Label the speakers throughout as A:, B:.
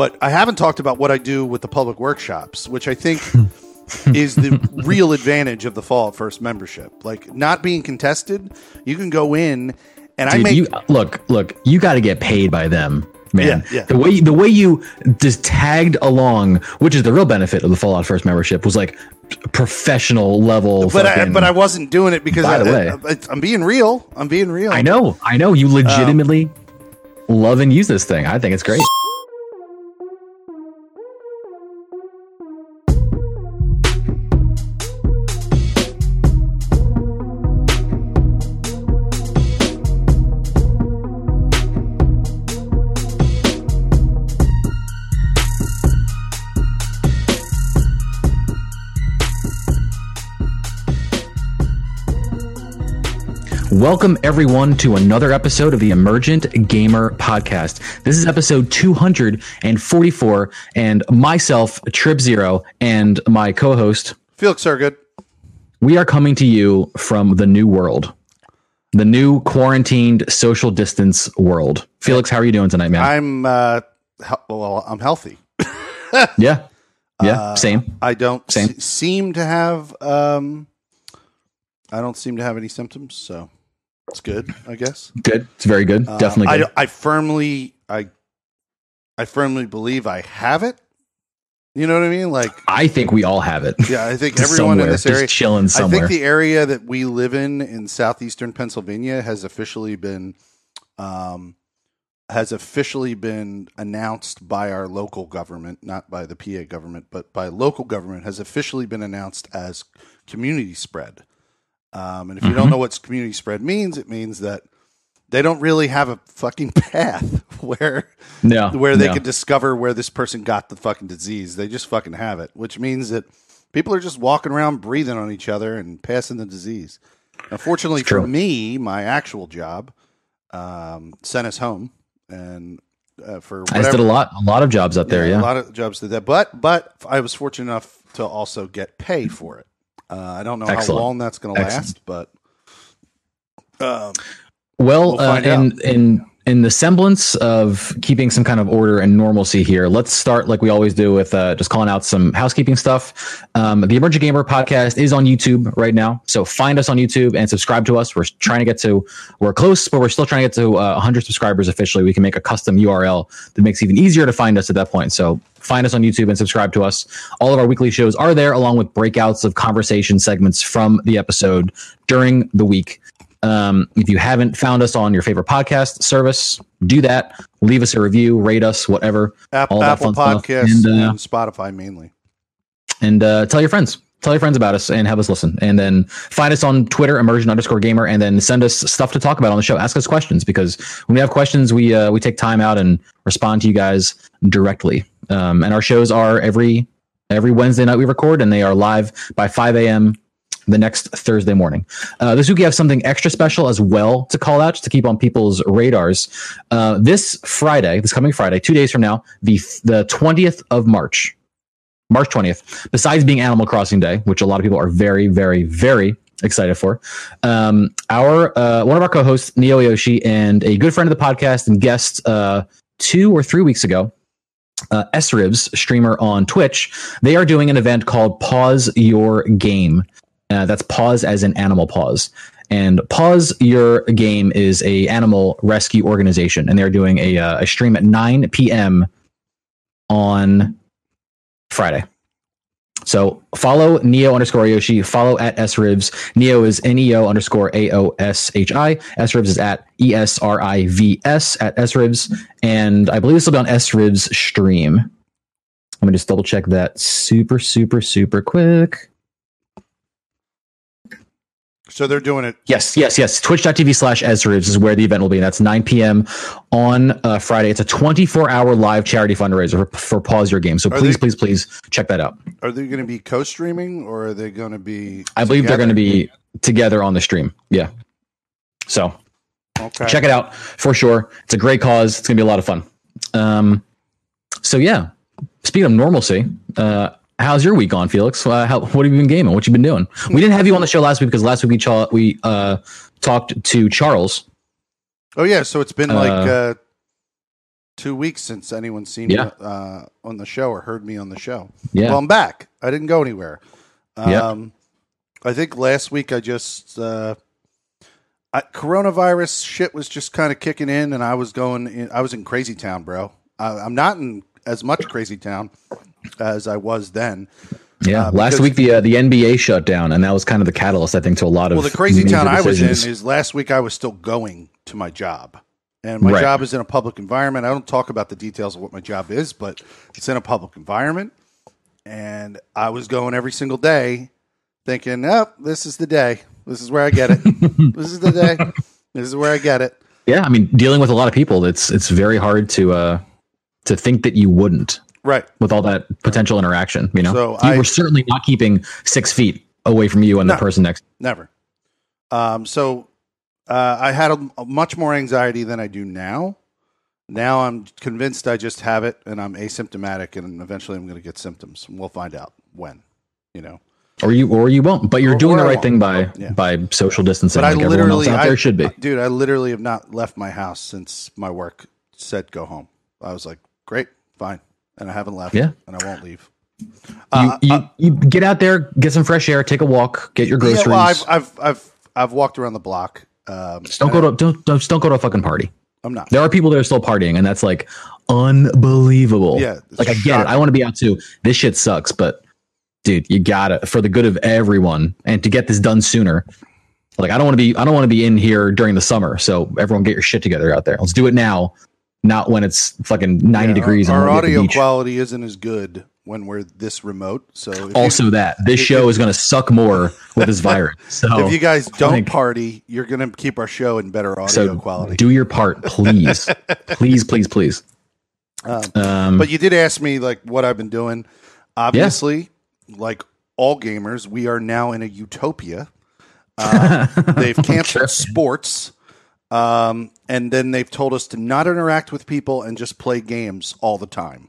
A: But I haven't talked about what I do with the public workshops, which I think is the real advantage of the Fallout First membership. Like not being contested, you can go in and I
B: Dude,
A: make
B: you look, look, you got to get paid by them, man.
A: Yeah, yeah.
B: The way the way you just tagged along, which is the real benefit of the Fallout First membership, was like professional level.
A: but I, but I wasn't doing it because
B: By
A: I,
B: the way.
A: I, am being real. I'm being real.
B: I know, I know, you legitimately um, love and use this thing. I think it's great. Welcome everyone to another episode of the Emergent Gamer Podcast. This is episode 244 and myself, Trip Zero, and my co-host,
A: Felix Surgood.
B: we are coming to you from the new world. The new quarantined social distance world. Felix, how are you doing tonight, man?
A: I'm uh, hel- well. I'm healthy.
B: yeah. Yeah,
A: Uh,
B: same.
A: I don't
B: Same.
A: se- seem to have. Um, I don't seem to have any symptoms, so it's good. I guess.
B: Good. It's very good.
A: Uh,
B: Definitely
A: I,
B: good.
A: I firmly, I, I firmly believe I have it. You know what I mean? Like,
B: I think we all have it.
A: yeah, I think everyone
B: somewhere,
A: in this area.
B: chilling somewhere.
A: I think the area that we live in in southeastern Pennsylvania has officially been, um, has officially been announced by our local government, not by the PA government, but by local government, has officially been announced as community spread. Um, and if you don't
B: Mhm.
A: know what community spread means, it means that they don't really have a fucking path where
B: no,
A: where they
B: no.
A: could discover where this person got the fucking disease. They just fucking have it, which means that people are just walking around breathing on each other and passing the disease. Unfortunately for me, my actual job um, sent us home, and uh, for
B: I did a lot, a lot of jobs out there. Yeah.
A: a lot of jobs did that. But but I was fortunate enough to also get pay for it. Uh, I don't know
B: Excellent.
A: how long that's going to last, but um,
B: Well,
A: We'll
B: uh,
A: find
B: in in in the semblance of keeping some kind of order and normalcy here, let's start like we always do with uh, just calling out some housekeeping stuff. Um, the Emerging Gamer podcast is on YouTube right now, so find us on YouTube and subscribe to us. We're trying to get to we're close, but we're still trying to get to uh, 100 subscribers officially. We can make a custom URL that makes even easier to find us at that point. So find us on YouTube and subscribe to us. All of our weekly shows are there, along with breakouts of conversation segments from the episode during the week. Um, if you haven't found us on your favorite podcast service, do that. Leave us a review, rate us, whatever,
A: App,
B: All
A: Apple. Podcasts
B: And, uh,
A: and Spotify mainly.
B: and uh, tell your friends. Tell your friends about us and have us listen. And then find us on Twitter, immersion underscore gamer, and then send us stuff to talk about on the show. Ask us questions because when we have questions, we uh, we take time out and respond to you guys directly. Um, and our shows are every every Wednesday night we record, and they are live by 5 a.m. the next Thursday morning. Uh, this week we have something extra special as well to call out to keep on people's radars. Uh, this Friday, this coming Friday, two days from now, the the 20th of March, March 20th, besides being Animal Crossing Day, which a lot of people are very, very, very excited for, um, our uh, one of our co-hosts, Neo Aoshi, and a good friend of the podcast and guest uh, two or three weeks ago, uh, S-Ribs, streamer on Twitch, they are doing an event called Paws Your Game. Uh, that's paws as in animal paws. And Paws Your Game is a animal rescue organization, and they're doing a, uh, a stream at 9 p.m. on Friday. So follow Neo underscore Aoshi, follow at sribs. Neo is N-E-O underscore A-O-S-H-I. sribs is at E-S-R-I-V-S at sribs. And I believe this will be on sribs stream. Let me just double check that super, super, super quick.
A: So they're doing it.
B: Yes, yes, yes. Twitch.tv slash sribs is where the event will be. And That's 9 p.m. on uh, Friday. It's a 24 hour live charity fundraiser for, for Paws Your Game. So
A: Are
B: please,
A: they-
B: please, please check that out.
A: Are they going to be co-streaming or are they going to be?
B: I believe they're going to be together on the stream. Yeah. So
A: Okay.
B: check it out for sure. It's a great cause. It's going to be a lot of fun. Um, so yeah, speaking of normalcy, uh, how's your week gone, Felix? Uh, how, what have you been gaming? What you been doing? We didn't have you on the show last week because last week we cha- we uh, talked to Charles.
A: Oh yeah. So it's been like
B: Uh,
A: uh, two weeks since anyone's seen
B: Yeah.
A: me uh, on the show or heard me on the show.
B: Yeah.
A: Well, I'm back. I didn't go anywhere. Um, I think last week I just uh, I, coronavirus shit was just kind of kicking in, and I was going. In, I was in crazy town, bro. I, I'm not in as much crazy town as I was then.
B: Yeah,
A: Uh,
B: last
A: because-
B: week the uh, the NBA shut down, and that was kind of the catalyst, I think, to a lot of.
A: Well, the crazy town I was in
B: decisions.
A: is last week I was still going to my job. And my
B: Right.
A: job is in a public environment. I don't talk about the details of what my job is, but it's in a public environment. And I was going every single day thinking, oh, this is the day. This is where I get it. this is the day. This is where I get it.
B: yeah. I mean, dealing with a lot of people, it's it's very hard to uh to think that you wouldn't
A: Right.
B: with all that potential interaction. You know,
A: So
B: you
A: I-
B: were certainly not keeping six feet away from you and
A: No.
B: the person next.
A: Never. Um, so uh, I had a, a much more anxiety than I do now. Now I'm convinced I just have it and I'm asymptomatic, and eventually I'm going to get symptoms. And we'll find out when, you know.
B: Or you or you won't, but you're
A: Or-
B: doing
A: or
B: the right thing by
A: Yeah.
B: by social distancing,
A: But I
B: like else
A: literally,
B: out
A: I,
B: there should be.
A: dude. I literally have not left my house since my work said go home. I was like, great, fine, and I haven't left.
B: Yeah.
A: and I won't leave.
B: You,
A: Uh,
B: you, get out there, get some fresh air, take a walk, get your groceries.
A: Yeah, well, I've, I've I've I've walked around the block. Um,
B: just don't go to don't, don't just don't go to a fucking party.
A: I'm not.
B: There are people that are still partying, and that's like unbelievable.
A: Yeah,
B: like I get it. I want to be out too. This shit sucks, but dude, you got it for the good of everyone, and to get this done sooner. Like I don't want to be I don't want to be in here during the summer. So everyone get your shit together out there. Let's do it now, not when it's fucking ninety
A: Yeah,
B: degrees.
A: Our, our
B: we're at the
A: audio quality isn't as good when we're this remote. So if you-
B: Also, that this
A: if-
B: show is going to suck more with this virus. So
A: if you guys don't
B: think-
A: party, you're going to keep our show in better audio
B: so
A: quality.
B: do your part, please, please, please, please.
A: Um,
B: Um,
A: but you did ask me like what I've been doing. Obviously, like all gamers, we are now in a utopia. Uh, they've canceled sports, um, and then they've told us to not interact with people and just play games all the time.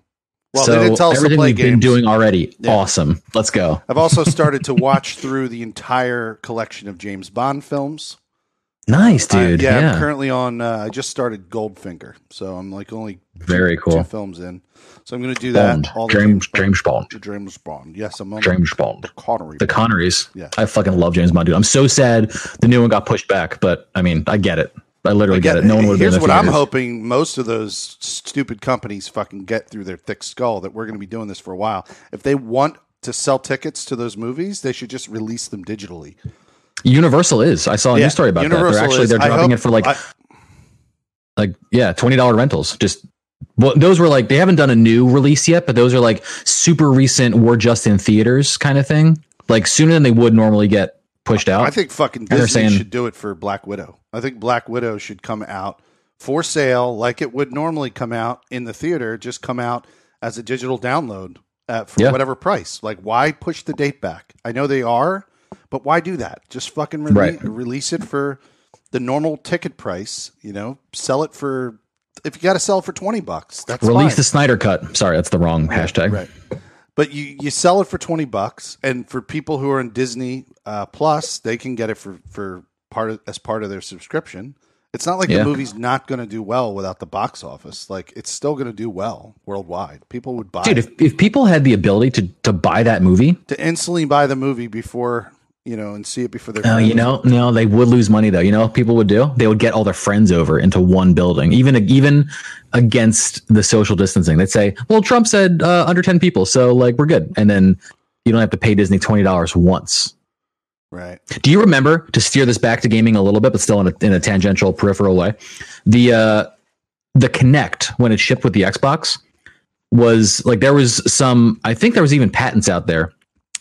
A: Well,
B: so
A: they didn't tell us to play
B: we've been doing already,
A: Yeah.
B: awesome. Let's go.
A: I've also started to watch through the entire collection of James Bond films.
B: Nice,
A: I-
B: dude.
A: yeah,
B: yeah,
A: I'm currently on. Uh, I just started Goldfinger, so I'm like only
B: very
A: two
B: cool.
A: films in. So I'm going to do that.
B: Bond,
A: all the
B: James,
A: Bond-
B: James Bond,
A: James Bond. Yes, I'm on
B: James Bond.
A: the Connery.
B: The Connerys.
A: Yeah.
B: I fucking love James Bond, dude. I'm so sad the new one got pushed back, but I mean, I get it. I literally get it. No one would
A: Here's what I'm hoping most of those stupid companies fucking get through their thick skull that we're going to be doing this for a while. If they want to sell tickets to those movies, they should just release them digitally.
B: Universal is. I saw a
A: Yeah,
B: news story about that. They're actually
A: is.
B: they're dropping
A: hope-
B: it for like
A: I-
B: like yeah, twenty dollar rentals. Just well, those were like they haven't done a new release yet, but those are like super recent. We're just in theaters kind of thing. Like sooner than they would normally get pushed out.
A: I think fucking Disney
B: saying-
A: should do it for Black Widow. I think Black Widow should come out for sale like it would normally come out in the theater, just come out as a digital download uh, for
B: Yeah.
A: whatever price. Like, why push the date back? I know they are, but why do that? Just fucking rele-
B: Right.
A: release it for the normal ticket price. You know, sell it for if you got to sell it for twenty bucks. That's
B: Release
A: fine.
B: the Snyder cut. Sorry, that's the wrong hashtag.
A: Right. But you, you sell it for 20 bucks and for people who are in Disney uh, Plus, they can get it for, for part of, as part of their subscription. It's not like
B: Yeah.
A: the movie's not going to do well without the box office. Like it's still going to do well worldwide. People would buy
B: Dude,
A: it.
B: if, if people had the ability to to buy that movie,
A: to instantly buy the movie before, you know, and see it before their
B: Oh,
A: friends.
B: you know, no, they would lose money though. You know what people would do? They would get all their friends over into one building, even even against the social distancing. They'd say, "Well, Trump said uh, under ten people, so like we're good." And then you don't have to pay Disney twenty dollars once.
A: Right.
B: Do you remember to steer this back to gaming a little bit, but still in a, in a tangential, peripheral way? The uh, the Kinect when it shipped with the Xbox was like there was some. I think there was even patents out there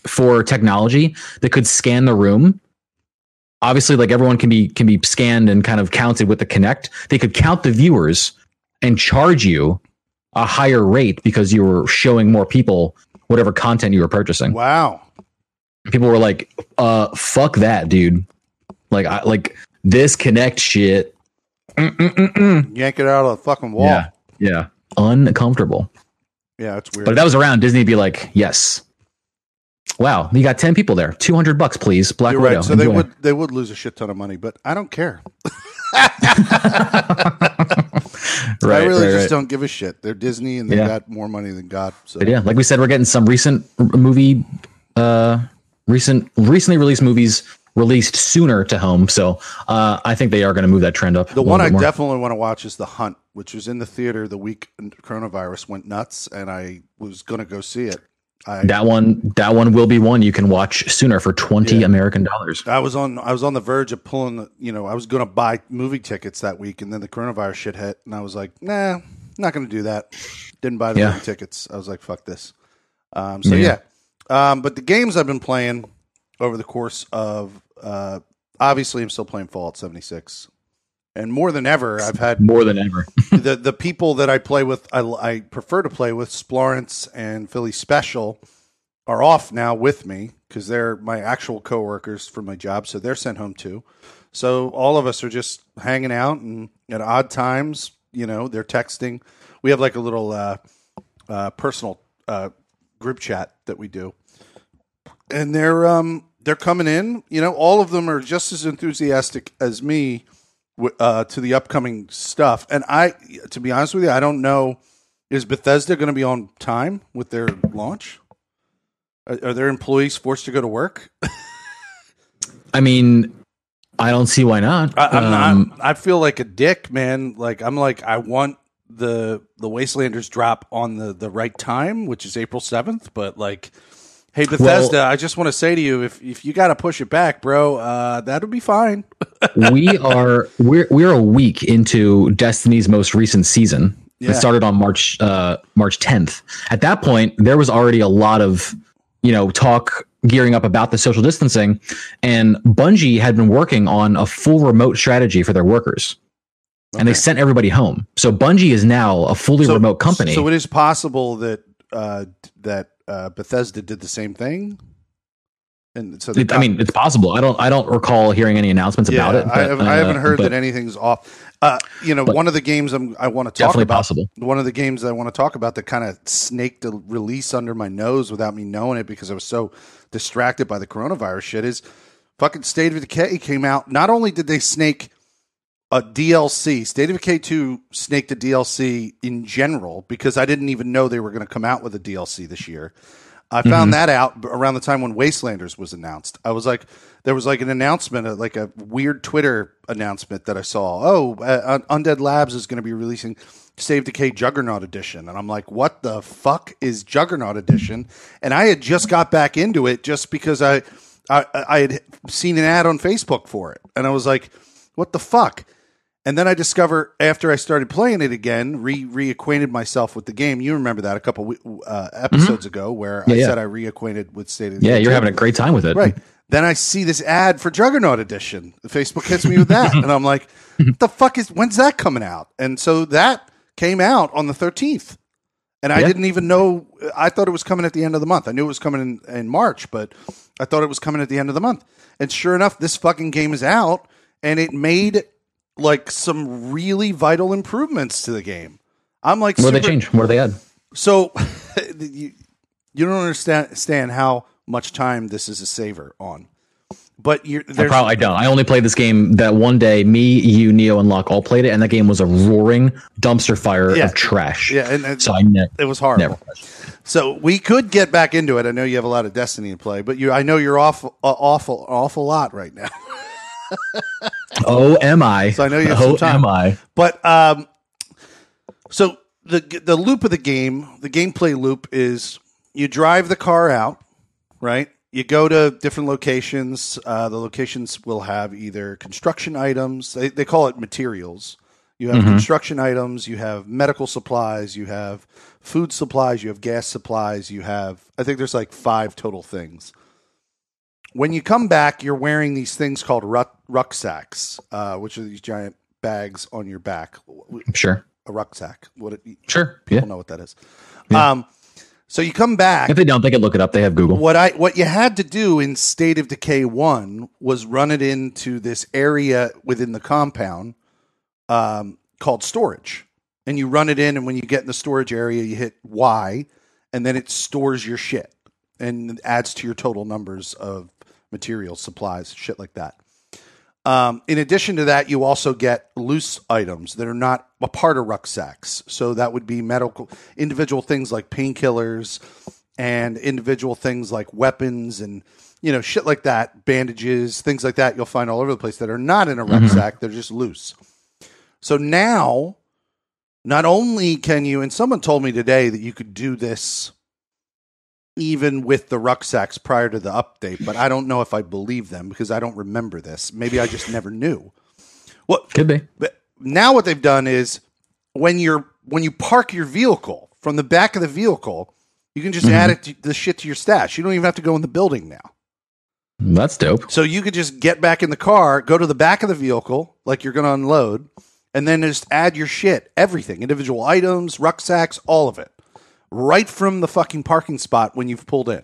B: for technology that could scan the room. Obviously, like everyone can be can be scanned and kind of counted with the Kinect. They could count the viewers and charge you a higher rate because you were showing more people whatever content you were purchasing
A: Wow.
B: people were like, "Uh, fuck that, dude! Like, I like this Kinect shit." Mm-mm-mm-mm.
A: Yank it out of the fucking wall.
B: Yeah, yeah, uncomfortable.
A: Yeah, it's weird.
B: But if that was around, Disney'd be like, "Yes, wow, you got ten people there, two hundred bucks, please, Black
A: You're
B: Widow."
A: right. So they would they would lose a shit ton of money, but I don't care.
B: Right,
A: I really
B: right,
A: just
B: right.
A: don't give a shit. They're Disney and they
B: Yeah.
A: got more money than God. So
B: But yeah, like we said, we're getting some recent movie, uh, recent recently released movies released sooner to home. So uh, I think they are going to move that trend up.
A: The one I definitely want to watch is The Hunt, which was in the theater the week coronavirus went nuts, and I was going to go see it. I
B: that one that one will be one you can watch sooner for twenty
A: Yeah.
B: American dollars.
A: I was on I was on the verge of pulling the you know I was going to buy movie tickets that week, and then the coronavirus shit hit, and I was like, nah, not going to do that. Didn't buy the
B: Yeah.
A: movie tickets. I was like, fuck this. Um, so
B: Yeah.
A: yeah, um, but the games I've been playing over the course of uh, obviously I'm still playing Fallout 76. And more than ever, I've had
B: More than ever.
A: the the people that I play with, I, I prefer to play with, Splorence and Philly Special, are off now with me because they're my actual coworkers for my job, so they're sent home too. So all of us are just hanging out, and at odd times, you know, they're texting. We have like a little uh, uh, personal uh, group chat that we do, and they're um they're coming in. You know, all of them are just as enthusiastic as me uh, to the upcoming stuff. And I, to be honest with you, I don't know. Is Bethesda going to be on time with their launch? Are, are their employees forced to go to work?
B: I mean, I don't see why not.
A: I, I'm
B: Um,
A: not. I feel like a dick, man. Like I'm like I want the the Wastelanders drop on the the right time, which is April seventh. But like, hey Bethesda, I just want to say to you, if if you got to push it back, bro, uh, that'll be fine.
B: we are we're we're a week into Destiny's most recent season.
A: Yeah.
B: It started on March uh, March 10th. At that point, there was already a lot of you know talk gearing up about the social distancing, and Bungie had been working on a full remote strategy for their workers, and they sent everybody home. So Bungie is now a fully
A: So-
B: remote company.
A: So it is possible that uh, that uh, Bethesda did the same thing. And so
B: It- I mean, it's possible. I don't. I don't recall hearing any announcements about it.
A: I, haven't, I haven't
B: uh,
A: heard
B: but
A: that anything's off. Uh, you know, one of the games I'm, I want to talk about.
B: possible.
A: One of the games I want to talk about that kind of snaked a release under my nose without me knowing it because I was so distracted by the coronavirus shit is fucking State of Decay came out. Not only did they snake a DLC, State of Decay 2 snaked a DLC in general because I didn't even know they were going to come out with a DLC this year. I found that out around the time when Wastelanders was announced. I was like, there was like an announcement, uh, like a weird Twitter announcement that I saw. Oh, uh, Undead Labs is going to be releasing Save Decay Juggernaut Edition, and I'm like, what the fuck is Juggernaut Edition? And I had just got back into it just because I, I, I had seen an ad on Facebook for it, and I was like, what the fuck? And then I discover after I started playing it again, re reacquainted myself with the game. You remember that a couple uh, episodes ago, where
B: Mm-hmm. Yeah,
A: I
B: yeah.
A: said I reacquainted with State of
B: the
A: yeah,
B: you're having a great time with it.
A: right. Then I see this ad for Juggernaut Edition. Facebook hits me with that, and I'm like, "What the fuck is? When's that coming out?" And so that came out on the 13th, and I
B: Yeah.
A: didn't even know. I thought it was coming at the end of the month. I knew it was coming in, in March, but I thought it was coming at the end of the month. And sure enough, this fucking game is out, and it made like some really vital improvements to the game. I'm like,
B: What did they change? What did they add?
A: so you, you don't understand understand how much time this is a saver on. But you're
B: I, probably, I don't. I only played this game that one day. Me, you, Neo, and Locke all played it, and that game was a roaring dumpster fire
A: Yeah.
B: of trash.
A: yeah, and, and
B: So I ne-
A: it was horrible.
B: never.
A: So we could get back into it. I know you have a lot of Destiny to play, but you I know you're awful, uh, awful awful lot right now.
B: Oh, am I?
A: So I know you have some
B: oh,
A: time.
B: am I?
A: But um, so the the loop of the game, the gameplay loop is you drive the car out, right? You go to different locations. Uh, the locations will have either construction items. They they call it materials. You have construction items. You have medical supplies. You have food supplies. You have gas supplies. You have I think there's like five total things. When you come back, you're wearing these things called ruck, rucksacks, uh, which are these giant bags on your back.
B: Sure.
A: A rucksack. What it,
B: Sure.
A: people
B: Yeah.
A: know what that is. Um, so you come back.
B: If they don't, they can look it up. They have Google.
A: What I what you had to do in State of Decay one was run it into this area within the compound um, called storage, and you run it in, and when you get in the storage area, you hit Y, and then it stores your shit and adds to your total numbers of materials, supplies, shit like that. Um, in addition to that, you also get loose items that are not a part of rucksacks. So that would be medical, individual things like painkillers, and individual things like weapons and you know shit like that, bandages, things like that. You'll find all over the place that are not in a rucksack; they're just loose. So now, not only can you, and someone told me today that you could do this even with the rucksacks prior to the update, but I don't know if I believe them because I don't remember this. Maybe I just never knew. What
B: Could be.
A: but now what they've done is when you're when you park your vehicle from the back of the vehicle, you can just
B: Mhm.
A: add it to, the shit to your stash. You don't even have to go in the building now.
B: That's dope.
A: So you could just get back in the car, go to the back of the vehicle like you're going to unload, and then just add your shit, everything, individual items, rucksacks, all of it, right from the fucking parking spot when you've pulled in.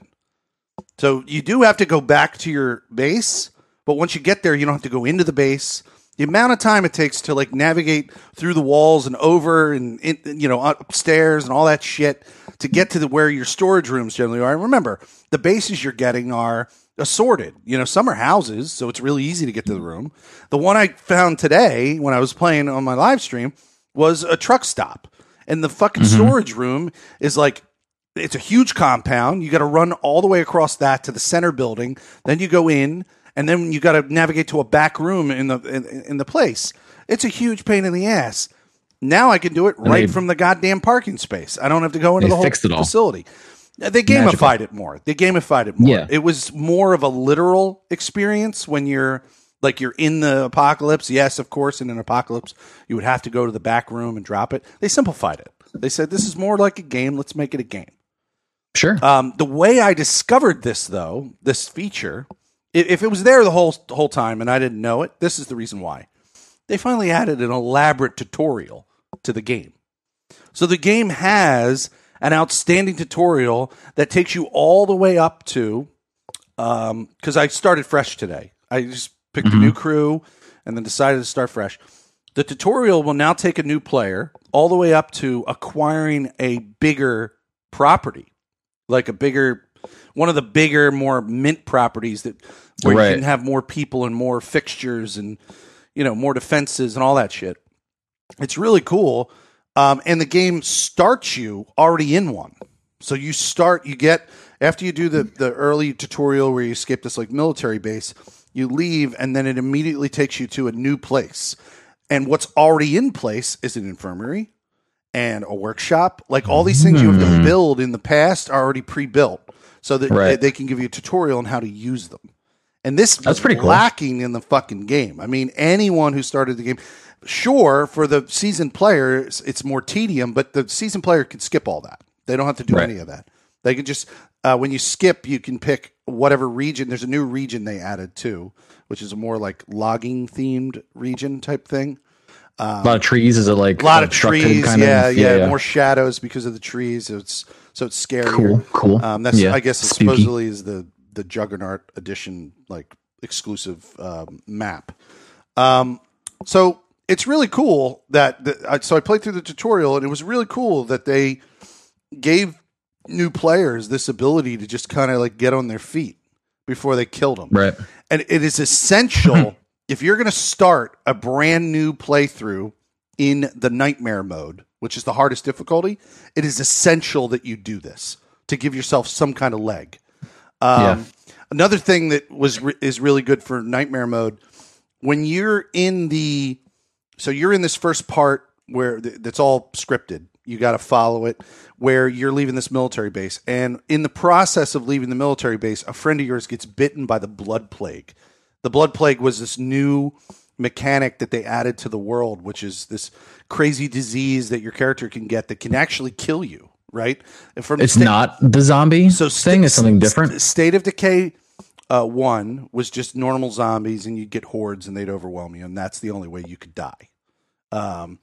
A: So you do have to go back to your base, but once you get there, you don't have to go into the base. The amount of time it takes to like navigate through the walls and over and in, you know upstairs and all that shit to get to the where your storage rooms generally are. And remember, the bases you're getting are assorted. You know, some are houses, so it's really easy to get to the room. The one I found today when I was playing on my live stream was a truck stop. And the fucking storage room is like it's a huge compound. You got to run all the way across that to the center building. Then you go in, and then you got to navigate to a back room in the in, in the place. It's a huge pain in the ass. Now I can do it right
B: they-
A: from the goddamn parking space. I don't have to go into the whole
B: it
A: facility. Uh, they gamified it more. They gamified it more.
B: Yeah.
A: It was more of a literal experience when you're like you're in the apocalypse. Yes, of course, in an apocalypse, you would have to go to the back room and drop it. They simplified it. They said this is more like a game. Let's make it a game.
B: Sure.
A: Um, the way I discovered this, though, this feature, if it was there the whole the whole time and I didn't know it, this is the reason why. They finally added an elaborate tutorial to the game. So the game has an outstanding tutorial that takes you all the way up to because I started fresh today. I just picked a new crew and then decided to start fresh. The tutorial will now take a new player all the way up to acquiring a bigger property, like a bigger, one of the bigger, more mint properties that where
B: Right.
A: you can have more people and more fixtures and you know more defenses and all that shit. It's really cool, um, and the game starts you already in one. So you start, you get after you do the the early tutorial where you skip this like military base, you leave, and then it immediately takes you to a new place. And what's already in place is an infirmary and a workshop. Like all these things you have to hmm. build in the past are already pre-built, so that
B: Right.
A: they, they can give you a tutorial on how to use them. And this
B: That's pretty cool.
A: lacking in the fucking game. I mean, anyone who started the game, sure, for the seasoned players, it's more tedium, but the seasoned player can skip all that. They don't have to do
B: Right.
A: any of that. They can just uh, when you skip, you can pick whatever region. There's a new region they added too, which is a more like logging themed region type thing.
B: a lot of trees. Is it like
A: A lot of trees,
B: Kind
A: yeah,
B: of?
A: yeah, more shadows because of the trees. It's so it's scarier.
B: Cool, cool.
A: Um, that's
B: Yeah,
A: I guess it supposedly is the the Juggernaut edition like exclusive um, map. Um, so it's really cool that the, so I played through the tutorial and it was really cool that they gave new players this ability to just kind of like get on their feet before they killed them.
B: Right.
A: And it is essential if you're going to start a brand new playthrough in the nightmare mode, which is the hardest difficulty, it is essential that you do this to give yourself some kind of leg. Um,
B: Yeah.
A: Another thing that was re- is really good for nightmare mode when you're in the so you're in this first part where th- that's all scripted. You got to follow it where you're leaving this military base and in the process of leaving the military base a friend of yours gets bitten by the blood plague. The blood plague was this new mechanic that they added to the world which is this crazy disease that your character can get that can actually kill you, right? And from
B: It's
A: sta-
B: not the zombie
A: so
B: thing. It's something different.
A: St- State of Decay uh, one was just normal zombies, and you'd get hordes, and they'd overwhelm you, and that's the only way you could die. Um,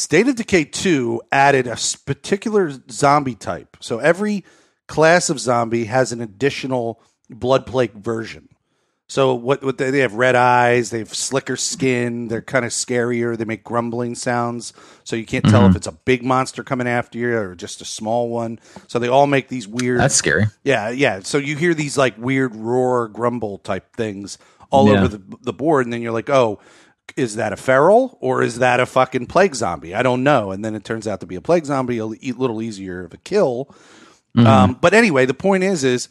A: State of Decay two added a particular zombie type, so every class of zombie has an additional blood plague version. So what, what they, they have red eyes, they have slicker skin, they're kind of scarier, they make grumbling sounds, so you can't tell if mm-hmm. it's a big monster coming after you or just a small one. So they all make these weird
B: That's scary.
A: yeah, yeah. So you hear these like weird roar, grumble type things all
B: Yeah.
A: over the, the board, and then you're like, oh, is that a feral or is that a fucking plague zombie? I don't know. And then it turns out to be a plague zombie, a li- little easier of a kill.
B: Mm-hmm.
A: Um, but anyway, the point is, is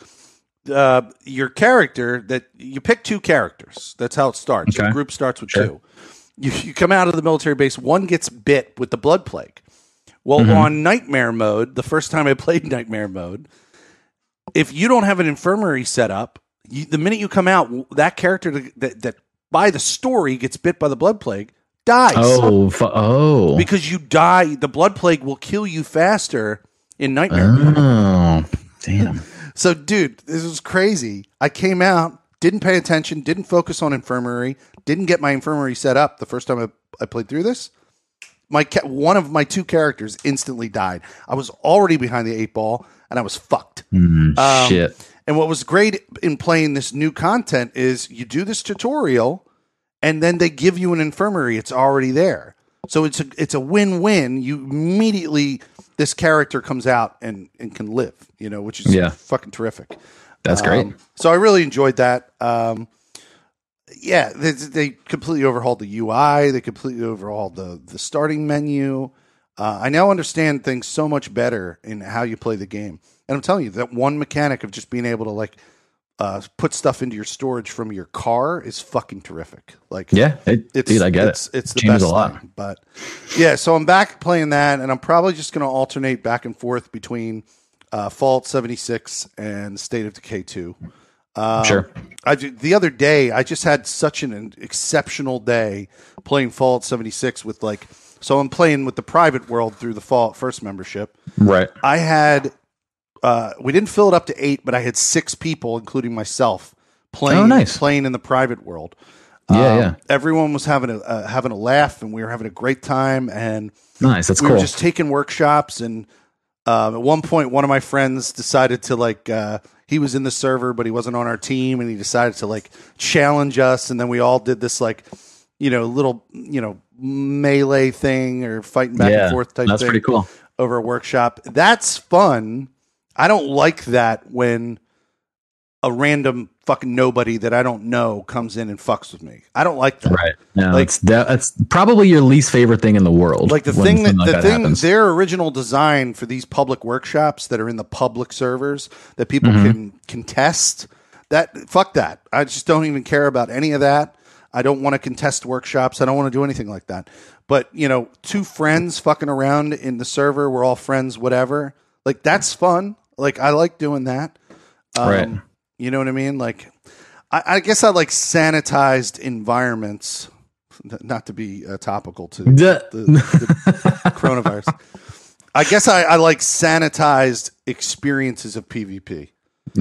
A: uh, your character that you pick two characters. That's how it starts. Your group starts with
B: Sure.
A: two. You, you come out of the military base. One gets bit with the blood plague. Well,
B: Mm-hmm.
A: on nightmare mode, the first time I played nightmare mode, if you don't have an infirmary set up, you, the minute you come out, that character that, that by the story gets bit by the blood plague dies
B: Oh, fu- oh,
A: because you die. The blood plague will kill you faster in nightmare.
B: oh, damn.
A: So, dude, this was crazy. I came out, didn't pay attention, didn't focus on infirmary, didn't get my infirmary set up the first time I, I played through this. My ca- one of my two characters instantly died. I was already behind the eight ball, and I was fucked.
B: Mm,
A: Um,
B: shit.
A: And what was great in playing this new content is you do this tutorial, and then they give you an infirmary. It's already there, so it's a it's a win win. You immediately this character comes out and and can live, you know, which is
B: Yeah.
A: fucking terrific.
B: That's great.
A: Um, so I really enjoyed that. Um, yeah, they, they completely overhauled the UI. They completely overhauled the the starting menu. Uh, I now understand things so much better in how you play the game. And I'm telling you that one mechanic of just being able to like uh, put stuff into your storage from your car is fucking terrific. Like,
B: yeah, it,
A: it's
B: dude, I get
A: it's,
B: it.
A: It's the
B: Changes
A: best
B: a lot.
A: thing. But yeah, so I'm back playing that, and I'm probably just going to alternate back and forth between uh, Fallout 76 and State of Decay 2. Um,
B: Sure.
A: I the other day I just had such an exceptional day playing Fallout 76 with like so I'm playing with the private world through the Fallout First membership.
B: Right.
A: I had uh, we didn't fill it up to eight, but I had six people, including myself, playing
B: Oh, nice.
A: playing in the private world.
B: Yeah,
A: Um,
B: yeah.
A: Everyone was having a uh, having a laugh, and we were having a great time. And
B: Nice. That's
A: we
B: cool.
A: were just taking workshops. And um, at one point, one of my friends decided to like uh, he was in the server, but he wasn't on our team, and he decided to like challenge us. And then we all did this like you know little you know melee thing or fighting back
B: yeah,
A: and forth type
B: that's
A: thing
B: pretty cool.
A: over a workshop. That's fun. I don't like that when a random fucking nobody that I don't know comes in and fucks with me. I don't like that.
B: Right. Yeah,
A: Like-
B: that's that, that's probably your least favorite thing in the world.
A: Like the thing that
B: like
A: the thing
B: happens.
A: their original design for these public workshops that are in the public servers that people
B: Mm-hmm.
A: can contest that fuck that. I just don't even care about any of that. I don't want to contest workshops. I don't want to do anything like that. But, you know, two friends fucking around in the server, we're all friends whatever. Like that's fun. Like I like doing that. Um,
B: Right.
A: You know what I mean? Like, I, I guess I like sanitized environments. Not to be uh, topical to
B: Duh.
A: the, the coronavirus. I guess I, I like sanitized experiences of PvP.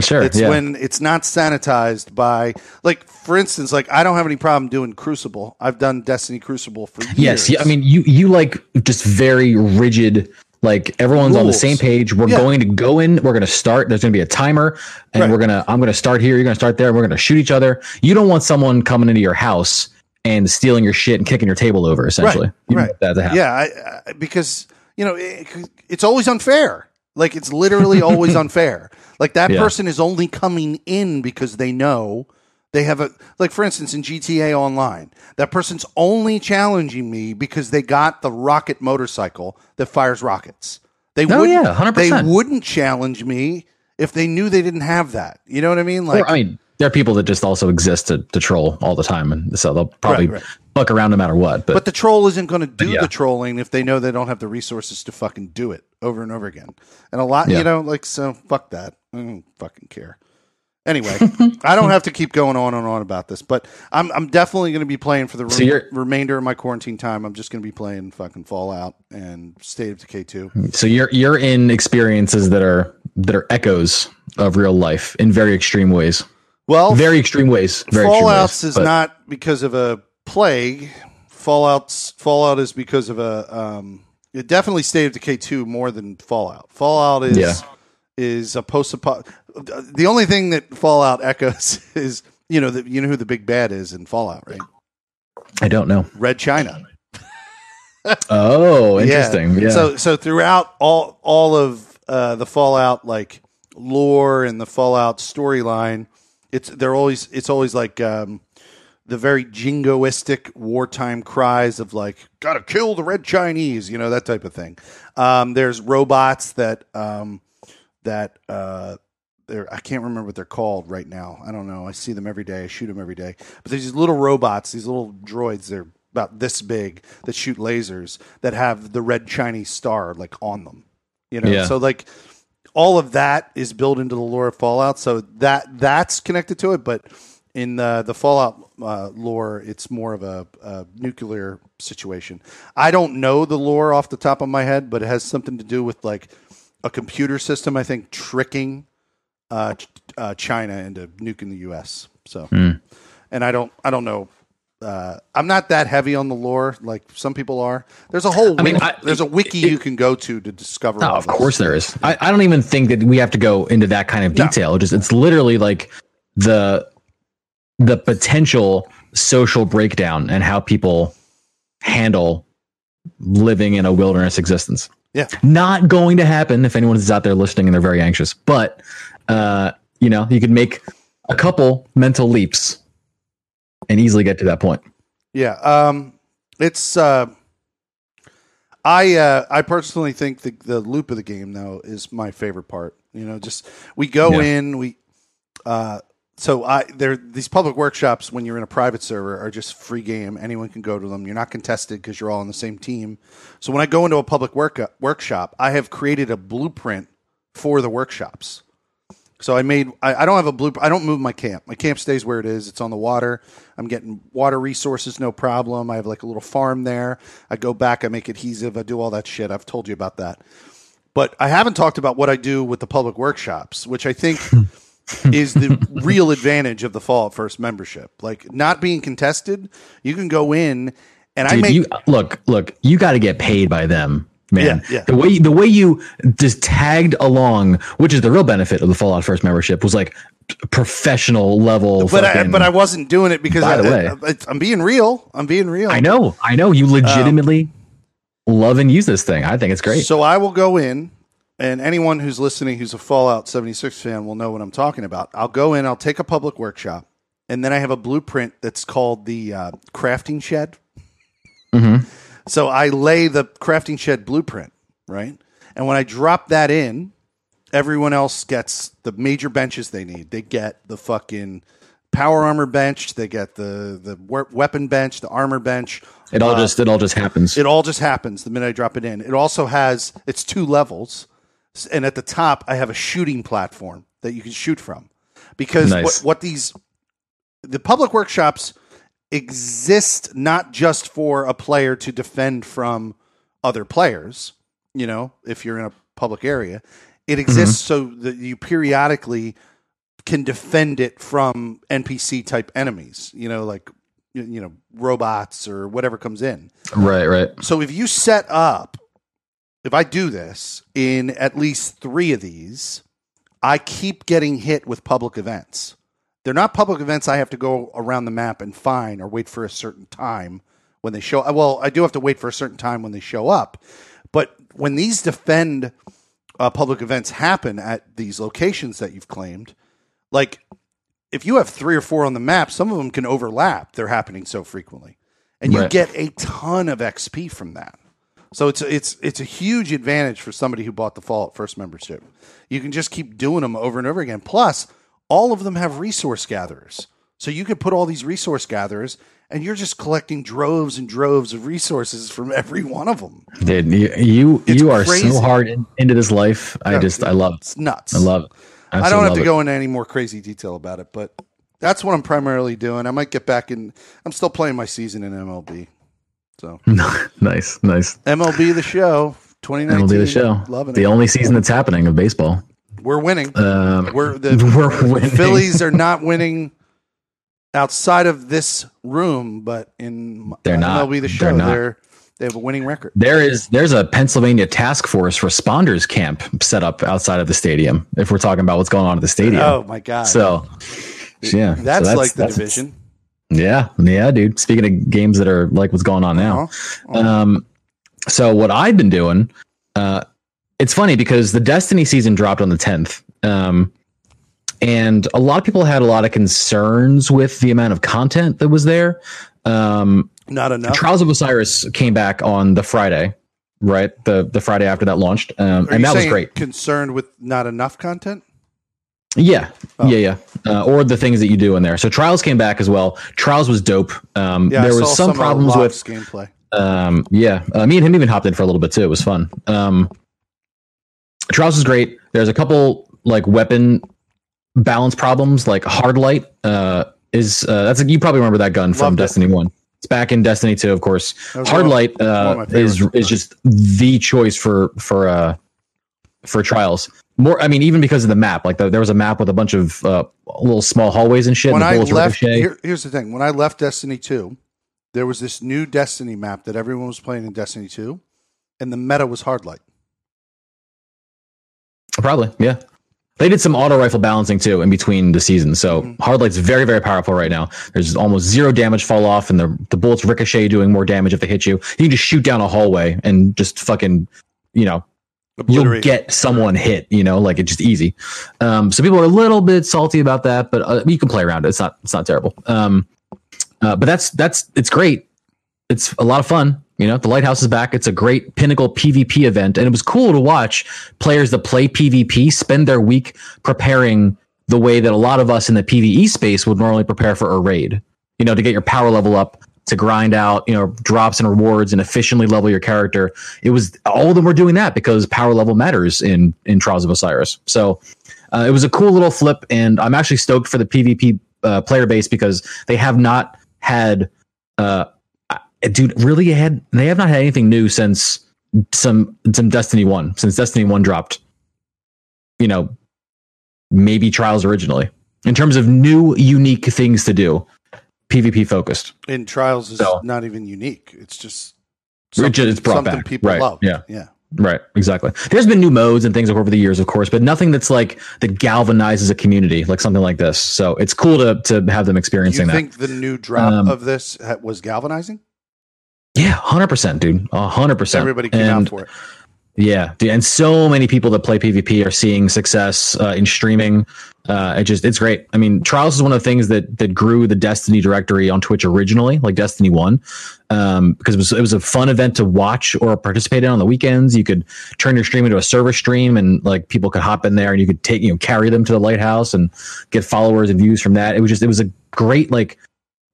B: sure.
A: It's
B: yeah.
A: when it's not sanitized by, like, for instance, like I don't have any problem doing Crucible. I've done Destiny Crucible for years.
B: Yes, yeah, I mean you you like just very rigid. Like everyone's on the same page. We're
A: Yeah.
B: going to go in. We're going to start. There's going to be a timer, and
A: Right.
B: we're gonna. I'm going to start here. You're going to start there. We're going to shoot each other. You don't want someone coming into your house and stealing your shit and kicking your table over. Essentially,
A: right.
B: to happen.
A: Yeah, I, I, because you know it, it's always unfair. Like it's literally always unfair. Like that
B: Yeah.
A: person is only coming in because they know they have a like for instance in GTA Online, that person's only challenging me because they got the rocket motorcycle that fires rockets. They
B: Oh,
A: wouldn't,
B: yeah, 100%.
A: They wouldn't challenge me if they knew they didn't have that. You know what I mean? Like
B: Or, I mean, there are people that just also exist to, to troll all the time, and so they'll probably
A: Right, right.
B: fuck around no matter what. But,
A: But the troll isn't going to do
B: yeah.
A: the trolling if they know they don't have the resources to fucking do it over and over again. And a lot,
B: Yeah.
A: you know, like so, fuck that. I don't fucking care. Anyway, I don't have to keep going on and on about this, but I'm I'm definitely going to be playing for the
B: So
A: re-
B: you're-
A: remainder of my quarantine time. I'm just going to be playing fucking Fallout and State of Decay 2.
B: so you're you're in experiences that are that are echoes of real life in very extreme ways.
A: Well,
B: Very extreme ways. Very extreme
A: Fallout's
B: ways,
A: is
B: but-
A: not because of a plague. Fallout's Fallout is because of a um, it definitely State of Decay two more than Fallout. Fallout is
B: Yeah.
A: is a post The only thing that Fallout echoes is you know the, you know who the big bad is in Fallout, right?
B: I don't know.
A: Red China.
B: Oh, interesting. Yeah.
A: So so throughout all all of uh, the Fallout like lore and the Fallout storyline, it's they're always it's always like um, the very jingoistic wartime cries of like "gotta kill the red Chinese," you know that type of thing. Um, there's robots that um, that uh, they're I can't remember what they're called right now. I don't know. I see them every day. I shoot them every day. But there's these little robots, these little droids. They're about this big that shoot lasers that have the red Chinese star like on them. You know,
B: Yeah.
A: so like all of that is built into the lore of Fallout. So that that's connected to it, but in the the Fallout uh, lore, it's more of a, a nuclear situation. I don't know the lore off the top of my head, but it has something to do with like a computer system. I think tricking uh, uh, China into nuking the U.S. So, and I don't I don't know. Uh, I'm not that heavy on the lore like some people are. There's a whole
B: I mean,
A: wiki,
B: I-
A: there's a wiki you can go to to discover.
B: No, of
A: this.
B: course there is. I, I don't even think that we have to go into that kind of detail. It Just it's literally like the the potential social breakdown and how people handle living in a wilderness existence.
A: Yeah.
B: Not going to happen if anyone is out there listening and they're very anxious. But uh, you know, you could make a couple mental leaps and easily get to that point.
A: Yeah, um, it's. Uh, I uh, I personally think the the loop of the game though is my favorite part. You know, just we go
B: Yeah.
A: in we. Uh, so I there these public workshops when you're in a private server are just free game. Anyone can go to them. You're not contested because you're all on the same team. So when I go into a public work workshop, I have created a blueprint for the workshops. So I made. I, I don't have a blueprint. I don't move my camp. My camp stays where it is. It's on the water. I'm getting water resources, no problem. I have like a little farm there. I go back. I make adhesive. I do all that shit. I've told you about that. But I haven't talked about what I do with the public workshops, which I think is the real advantage of the Fallout First membership. Like not being contested, you can go in and I
B: Dude,
A: make
B: you look, look, you got to get paid by them, man.
A: Yeah, yeah.
B: The way the way you just tagged along, which is the real benefit of the Fallout First membership, was like professional level.
A: but I, but I wasn't doing it because
B: By
A: I,
B: the way-
A: I, I'm being real. I'm being real.
B: I know, I know, you legitimately love and use this thing. I think it's great.
A: So I will go in, and anyone who's listening who's a Fallout 76 fan will know what I'm talking about. I'll go in, I'll take a public workshop, and then I have a blueprint that's called the uh, crafting shed.
B: Mhm.
A: So I lay the crafting shed blueprint, right? And when I drop that in, everyone else gets the major benches they need. They get the fucking power armor bench, they get the the weapon bench, the armor bench,
B: It all
A: uh,
B: just it all just happens.
A: it all just happens the minute I drop it in. It also has it's two levels, and at the top I have a shooting platform that you can shoot from. Because
B: Nice.
A: what, what these the public workshops exist not just for a player to defend from other players. You know, if you're in a public area, it mm-hmm. exists so that you periodically can defend it from NPC type enemies. You know, like you- know robots or whatever comes in.
B: right, right.
A: So if you set up, if I do this in at least three of these, I keep getting hit with public events. They're not public events I have to go around the map and find or wait for a certain time when they show Well, I do have to wait for a certain time when they show up. But when these defend uh, public events happen at these locations that you've claimed, like if you have three or four on the map, some of them can overlap. They're happening so frequently, and you
B: Right.
A: get a ton of XP from that. So it's it's it's a huge advantage for somebody who bought the Fallout First membership. You can just keep doing them over and over again. Plus, all of them have resource gatherers, so you could put all these resource gatherers, and you're just collecting droves and droves of resources from every one of them.
B: Dude, you you, you are
A: crazy.
B: so hard in, into this life. I
A: Yeah,
B: just I love it.
A: It's nuts.
B: I love it.
A: I don't have to
B: love
A: go into any more crazy detail about it, but that's what I'm primarily doing. I might get back in. I'm still playing my season in MLB. So
B: nice, nice.
A: MLB the show, 2019.
B: MLB the show.
A: Loving
B: the
A: it.
B: only season that's happening of baseball.
A: We're winning.
B: Um,
A: We're the
B: we're winning.
A: Phillies are not winning outside of this room, but in
B: They're not.
A: MLB the show,
B: They're not.
A: they're they have a winning record.
B: There is there's a Pennsylvania task force responders camp set up outside of the stadium. If we're talking about what's going on at the stadium,
A: Oh my god!
B: so yeah, so
A: that's, like the
B: that's-
A: division.
B: Yeah, yeah, dude. Speaking of games that are like what's going on now,
A: Uh-huh.
B: Um, so what I've been doing, uh, it's funny because the Destiny season dropped on the 10th. Um, and a lot of people had a lot of concerns with the amount of content that was there. Um,
A: Not enough.
B: Trials of Osiris came back on the Friday, right? The the Friday after that launched, um, and that was great.
A: Concerned with not enough content?
B: Yeah,
A: Oh.
B: yeah, yeah. Uh, or the things that you do in there. So Trials came back as well. Trials was dope. Um,
A: Yeah,
B: there was some
A: of
B: problems with
A: gameplay.
B: um, yeah, uh, me and him even hopped in for a little bit too. It was fun. Um, Trials is great. There's a couple like weapon balance problems, like hard light. Uh, is uh, that's you probably remember that gun from
A: Loved it.
B: Destiny One. It's back in Destiny Two, of course. Hard
A: one-
B: light uh, is is just the choice for for uh for trials. More, I mean, even because of the map. Like the, there was a map with a bunch of uh, little small hallways and shit.
A: when
B: and
A: I left, here, here's the thing: when I left Destiny Two, there was this new Destiny map that everyone was playing in Destiny Two, and the meta was hard light.
B: Probably, yeah. They did some auto rifle balancing too in between the seasons. So
A: Mhm.
B: Hardlight's very, very powerful right now. There's almost zero damage fall off, and the the bullets ricochet doing more damage if they hit you. You can just shoot down a hallway and just fucking, you know, you'll get someone hit. You know, like it's just easy. Um, so people are a little bit salty about that, but uh, you can play around it. It's not it's not terrible. Um, uh, but that's that's it's great. It's a lot of fun. You know, the lighthouse is back. It's a great pinnacle PvP event, and it was cool to watch players that play PvP spend their week preparing the way that a lot of us in the PvE space would normally prepare for a raid. You know, to get your power level up, to grind out, you know, drops and rewards, and efficiently level your character. It was all of them were doing that because power level matters in in Trials of Osiris. So uh, it was a cool little flip, and I'm actually stoked for the PvP uh, player base because they have not had. Uh, dude really had they have not had anything new since some some destiny 1 since destiny 1 dropped you know maybe trials originally in terms of new unique things to do pvp focused
A: in Trials is
B: So-
A: not even unique. It's just
B: just- it's brought
A: something
B: back.
A: people
B: Right.
A: love.
B: Yeah.
A: yeah.
B: right exactly there's been new modes and things over the years of course but nothing that's like that galvanizes a community like something like this so it's cool to to have them experiencing
A: you
B: that
A: think the new drop
B: Um,
A: of this was galvanizing?
B: Yeah 100% dude 100%
A: Everybody came
B: And-
A: out for it.
B: Yeah, dude, and so many people that play PvP are seeing success uh, in streaming. Uh, it just it's great. I mean, Trials is one of the things that that grew the Destiny directory on Twitch originally, like Destiny One, um, because it was it was a fun event to watch or participate in on the weekends. You could turn your stream into a server stream, and like people could hop in there, and you could take you know carry them to the lighthouse and get followers and views from that. It was just it was a great like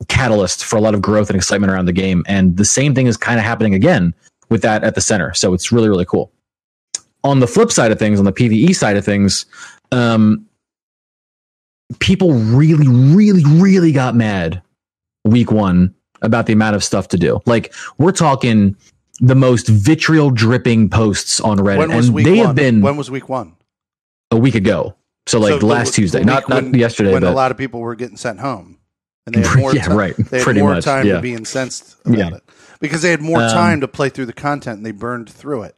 B: catalyst for a lot of growth and excitement around the game. And the same thing is kind of happening again with that at the center. So it's really really cool on the flip side of things, on the PVE side of things, um, people really, really, really got mad week one about the amount of stuff to do. Like we're talking the most vitriol dripping posts on Reddit, and they
A: one?
B: have been
A: when was week one?
B: a week ago. So like
A: So
B: last
A: the
B: Tuesday,
A: week
B: not not
A: when-
B: yesterday,
A: when
B: but
A: a lot of people were getting sent home, and they had more
B: yeah,
A: ti-
B: right,
A: They had
B: pretty
A: more
B: much,
A: time
B: yeah.
A: to be incensed about
B: Yeah.
A: it because they had more
B: Um,
A: time to play through the content and they burned through it.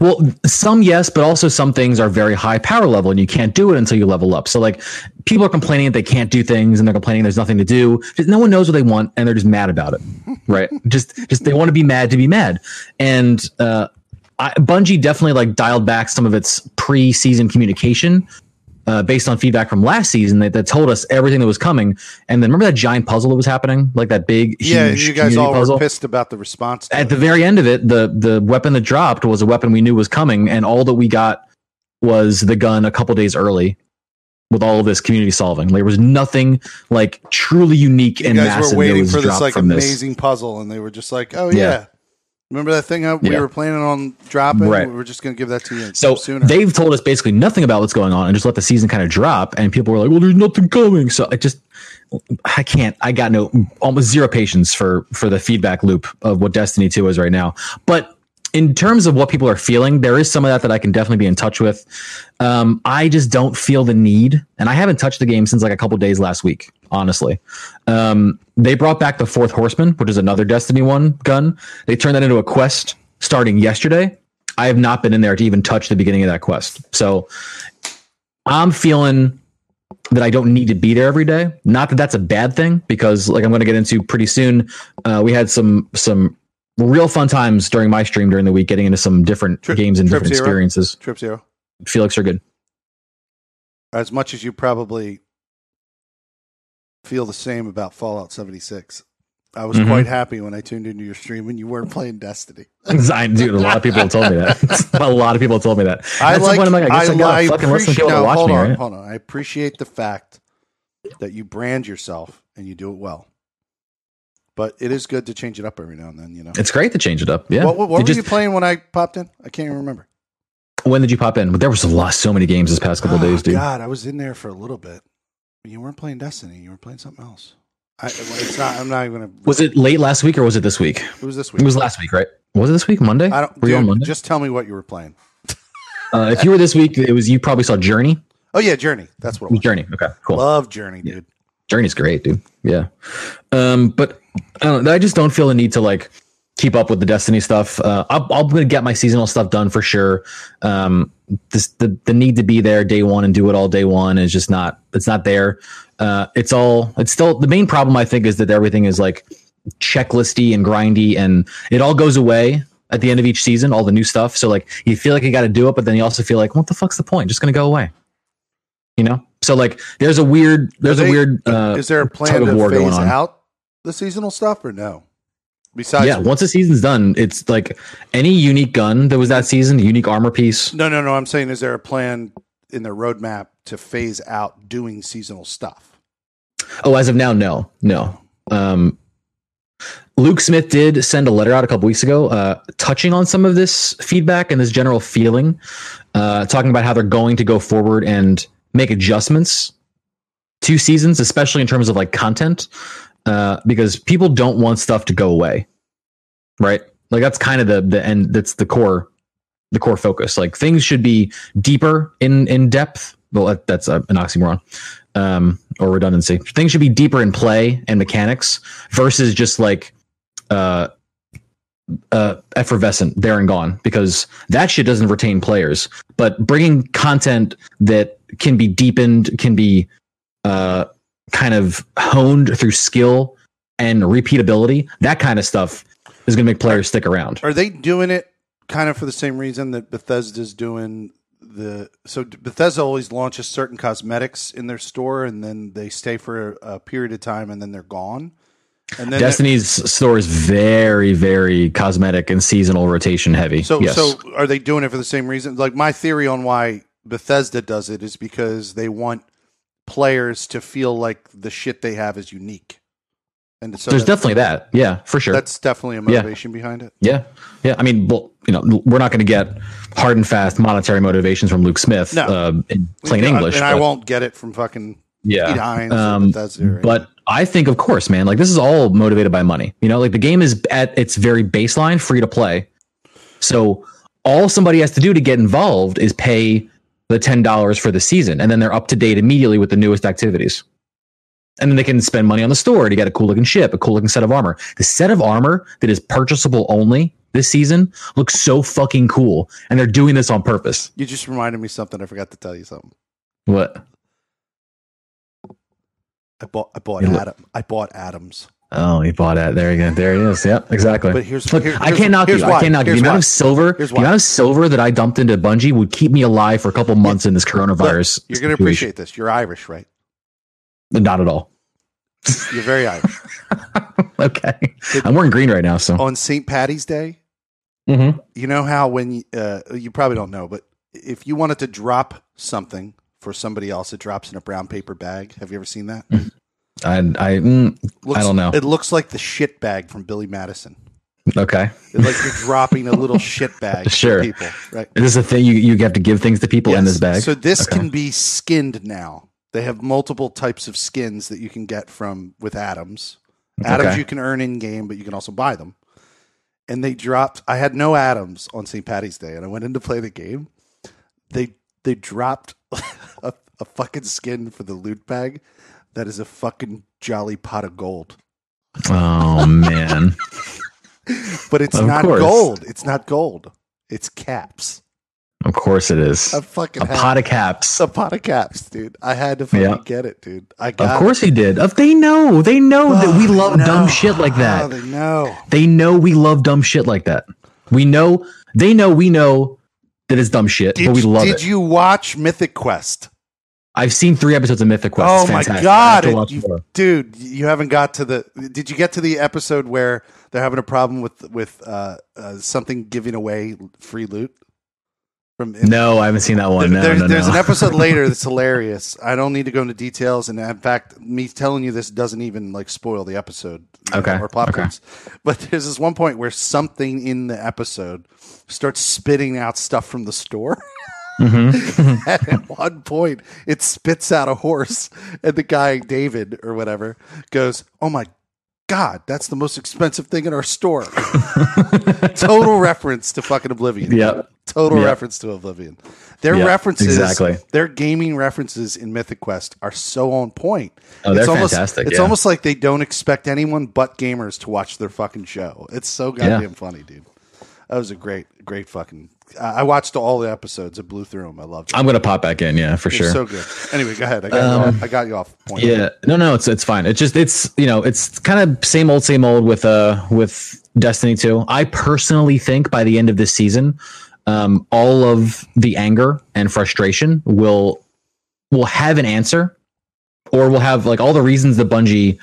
B: Well, some yes, but also some things are very high power level and you can't do it until you level up. So like people are complaining that they can't do things and they're complaining there's nothing to do. Just, no one knows what they want and they're just mad about it. right? Just just they want to be mad to be mad. And uh I, Bungie definitely like dialed back some of its pre-season communication uh, based on feedback from last season that, that told us everything that was coming. And then remember that giant puzzle that was happening, like that big,
A: Yeah,
B: huge
A: you guys all
B: puzzle?
A: were pissed about the response.
B: At
A: it.
B: the very end of it, the the weapon that dropped was a weapon we knew was coming, and all that we got was the gun a couple days early. With all of this community solving, there was nothing like truly unique
A: you
B: and
A: guys
B: massive
A: were waiting for this like
B: from this.
A: amazing puzzle, and they were just like, "Oh yeah."
B: Yeah.
A: Remember that thing we
B: Yeah.
A: were planning on dropping?
B: Right.
A: We were just going to give that to you
B: So
A: sooner.
B: they've told us basically nothing about what's going on and just let the season kind of drop. And people were like, "Well, there's nothing coming." So I just, I can't. I got no almost zero patience for for the feedback loop of what Destiny Two is right now. But in terms of what people are feeling, there is some of that that I can definitely be in touch with. Um, I just don't feel the need, and I haven't touched the game since like a couple days last week. Honestly, um, they brought back the Fourth Horseman, which is another Destiny One gun. They turned that into a quest starting yesterday. I have not been in there to even touch the beginning of that quest. So I'm feeling that I don't need to be there every day. Not that that's a bad thing, because like I'm going to get into pretty soon. Uh, we had some some real fun times during my stream during the week, getting into some different
A: Trip-
B: games and
A: Trip
B: different
A: Zero?
B: experiences.
A: Trip zero.
B: Felix are good.
A: as much as you probably feel the same about Fallout 76. I was
B: Mhm.
A: quite happy when I tuned into your stream and you weren't playing Destiny.
B: I, dude, a lot of people told me that. a lot of people told me that.
A: I
B: At some
A: like,
B: point, I'm like, I guess I,
A: I
B: fucking listen to
A: appreciate-
B: people to
A: now,
B: watch
A: hold
B: me,
A: on,
B: right?
A: hold on. I appreciate the fact that you brand yourself and you do it well. But it is good to change it up every now and then, you know.
B: It's great to change it up. Yeah.
A: What, what, what were
B: just-
A: you playing when I popped in? I can't even remember.
B: when did you pop in? But there was a lot, so many games this past couple
A: oh,
B: days, dude.
A: God, I was in there for a little bit. You weren't playing Destiny. You were playing something else. I, it's not. I'm not even gonna.
B: Was it late last week or was it this week?
A: It was this week.
B: It was last week, right? Was it this week? Monday?
A: I don't.
B: Were you on Monday?
A: just tell me what you were playing.
B: Uh, if you were this week, it was you probably saw Journey.
A: Oh yeah, Journey. That's what
B: It was
A: was.
B: Journey. Okay, cool.
A: Love Journey, dude.
B: Journey's great, dude. Yeah. Um, but I, don't, I just don't feel the need to like keep up with the Destiny stuff. Uh, I'm, I'm going to get my seasonal stuff done for sure. Um, this, the the need to be there day one and do it all day one is just not. It's not there. Uh, it's all. It's still the main problem. I think is that everything is like checklisty and grindy, and it all goes away at the end of each season. All the new stuff. So like you feel like you got to do it, but then you also feel like, what the fuck's the point? Just going to go away. You know. So like, there's a weird. There's
A: Are
B: a weird. Uh,
A: Is there a plan to
B: war going
A: phase
B: on.
A: out the seasonal stuff or no? Besides,
B: yeah, once the season's done, it's like any unique gun that was that season, unique armor piece.
A: no, no, no. I'm saying, is there a plan in their roadmap to phase out doing seasonal stuff?
B: Oh, as of now, no, no. Um, Luke Smith did send a letter out a couple weeks ago, uh, touching on some of this feedback and this general feeling, uh, talking about how they're going to go forward and make adjustments to seasons, especially in terms of like content, uh, because people don't want stuff to go away, right? Like that's kind of the the end. That's the core, the core focus. Like things should be deeper in in depth. Well, that, that's an oxymoron um, or redundancy. Things should be deeper in play and mechanics versus just like uh, uh, effervescent there and gone because that shit doesn't retain players. But bringing content that can be deepened, can be uh, kind of honed through skill and repeatability, that kind of stuff is going to make players stick around.
A: Are they doing it kind of for the same reason that Bethesda's doing the? So Bethesda always launches certain cosmetics in their store, and then they stay for a, period of time, and then they're gone. And then
B: Destiny's store is very, very cosmetic and seasonal rotation heavy.
A: So,
B: yes.
A: so are they doing it for the same reason? Like my theory on why Bethesda does it is because they want players to feel like the shit they have is unique, and so
B: there's definitely that. Yeah, for sure.
A: that's definitely a motivation behind it.
B: Yeah, yeah. I mean, well, you know, we're not going to get hard and fast monetary motivations from Luke Smith
A: No.
B: uh, in plain
A: Yeah,
B: English.
A: and I won't get it from fucking Pete
B: Yeah,
A: Hines or
B: Um, but I think, of course, man, like this is all motivated by money. You know, like the game is at its very baseline, free to play. So all somebody has to do to get involved is pay the ten dollars for the season, and then they're up to date immediately with the newest activities. And then they can spend money on the store to get a cool looking ship, a cool looking set of armor. The set of armor that is purchasable only this season looks so fucking cool, and they're doing this on purpose.
A: you just reminded me something. I forgot to tell you something.
B: What?
A: I bought. I bought Atom. I bought Atoms.
B: Oh, he bought it. There you go. There he is. Yep, exactly.
A: But here's,
B: Look,
A: here-
B: I
A: here's-
B: can't knock you.
A: here's
B: I
A: why.
B: can't knock you. The amount of silver, the amount of silver that I dumped into Bungie would keep me alive for a couple months in this coronavirus.
A: Look, you're going to appreciate this. You're Irish, right?
B: Not at all.
A: You're very Irish.
B: okay, I'm wearing green right now, so.
A: On St. Patty's Day,
B: Mhm.
A: you know how when uh, you probably don't know, but if you wanted to drop something for somebody else, it drops in a brown paper bag. Have you ever seen that?
B: I, I, mm,
A: Looks,
B: don't know.
A: It looks like the shit bag from Billy Madison.
B: okay.
A: It's like you're dropping a little shit bag
B: Sure.
A: people, right?
B: This Is this a thing you, you have to give things to people in this bag?
A: So this
B: Okay.
A: can be skinned now. They have multiple types of skins that you can get from with Atoms. Atoms
B: Okay.
A: you can earn in game, but you can also buy them. And they dropped. I had no Atoms on St. Patty's Day, and I went in to play the game. They they dropped a, a fucking skin for the loot bag that is a fucking jolly pot of gold.
B: oh man.
A: But it's
B: Of
A: not
B: course.
A: gold. It's not gold. It's caps.
B: Of course it is.
A: I fucking
B: A pot of caps.
A: a pot of caps, dude. I had to fucking
B: Yeah.
A: get it, dude. I got
B: Of course he did. Of they know. They know that we
A: Oh,
B: love dumb shit like that.
A: Oh, they know.
B: They know we love dumb shit like that. We know they know we know that it's dumb shit,
A: Did,
B: but we love
A: did
B: it.
A: you watch Mythic Quest?
B: I've seen three episodes of Mythic Quest.
A: Oh
B: It's
A: my
B: fantastic.
A: God, it- you- dude! You haven't got to the. Did you get to the episode where they're having a problem with with uh, uh, something giving away free loot from?
B: No, I haven't seen that one. No,
A: there's
B: no,
A: there's
B: no.
A: an episode later that's hilarious. I don't need to go into details, and in fact, me telling you this doesn't even like spoil the episode,
B: Okay,
A: or plot
B: okay.
A: points. But there's this one point where something in the episode starts spitting out stuff from the store.
B: Mhm.
A: and at one point, it spits out a horse, and the guy David or whatever goes, "Oh my." God, that's the most expensive thing in our store. Total reference to fucking Oblivion.
B: Yep.
A: Total
B: Yep.
A: reference to Oblivion. Their
B: Yep,
A: references,
B: exactly.
A: their gaming references in Mythic Quest are so on point.
B: Oh, they're
A: it's almost,
B: fantastic,
A: It's
B: yeah.
A: almost like they don't expect anyone but gamers to watch their fucking show. It's so goddamn funny, dude. That was a great, great fucking. I watched all the episodes. I blew through them. I loved it.
B: I'm gonna pop back in. Yeah, for
A: It's
B: sure.
A: so good. Anyway, go ahead. I got, you, off, I got you off point.
B: Yeah, no, no, it's it's fine. It's just it's you know it's kind of same old, same old with uh with Destiny two. I personally think by the end of this season, um, all of the anger and frustration will will have an answer, or will have like all the reasons that Bungie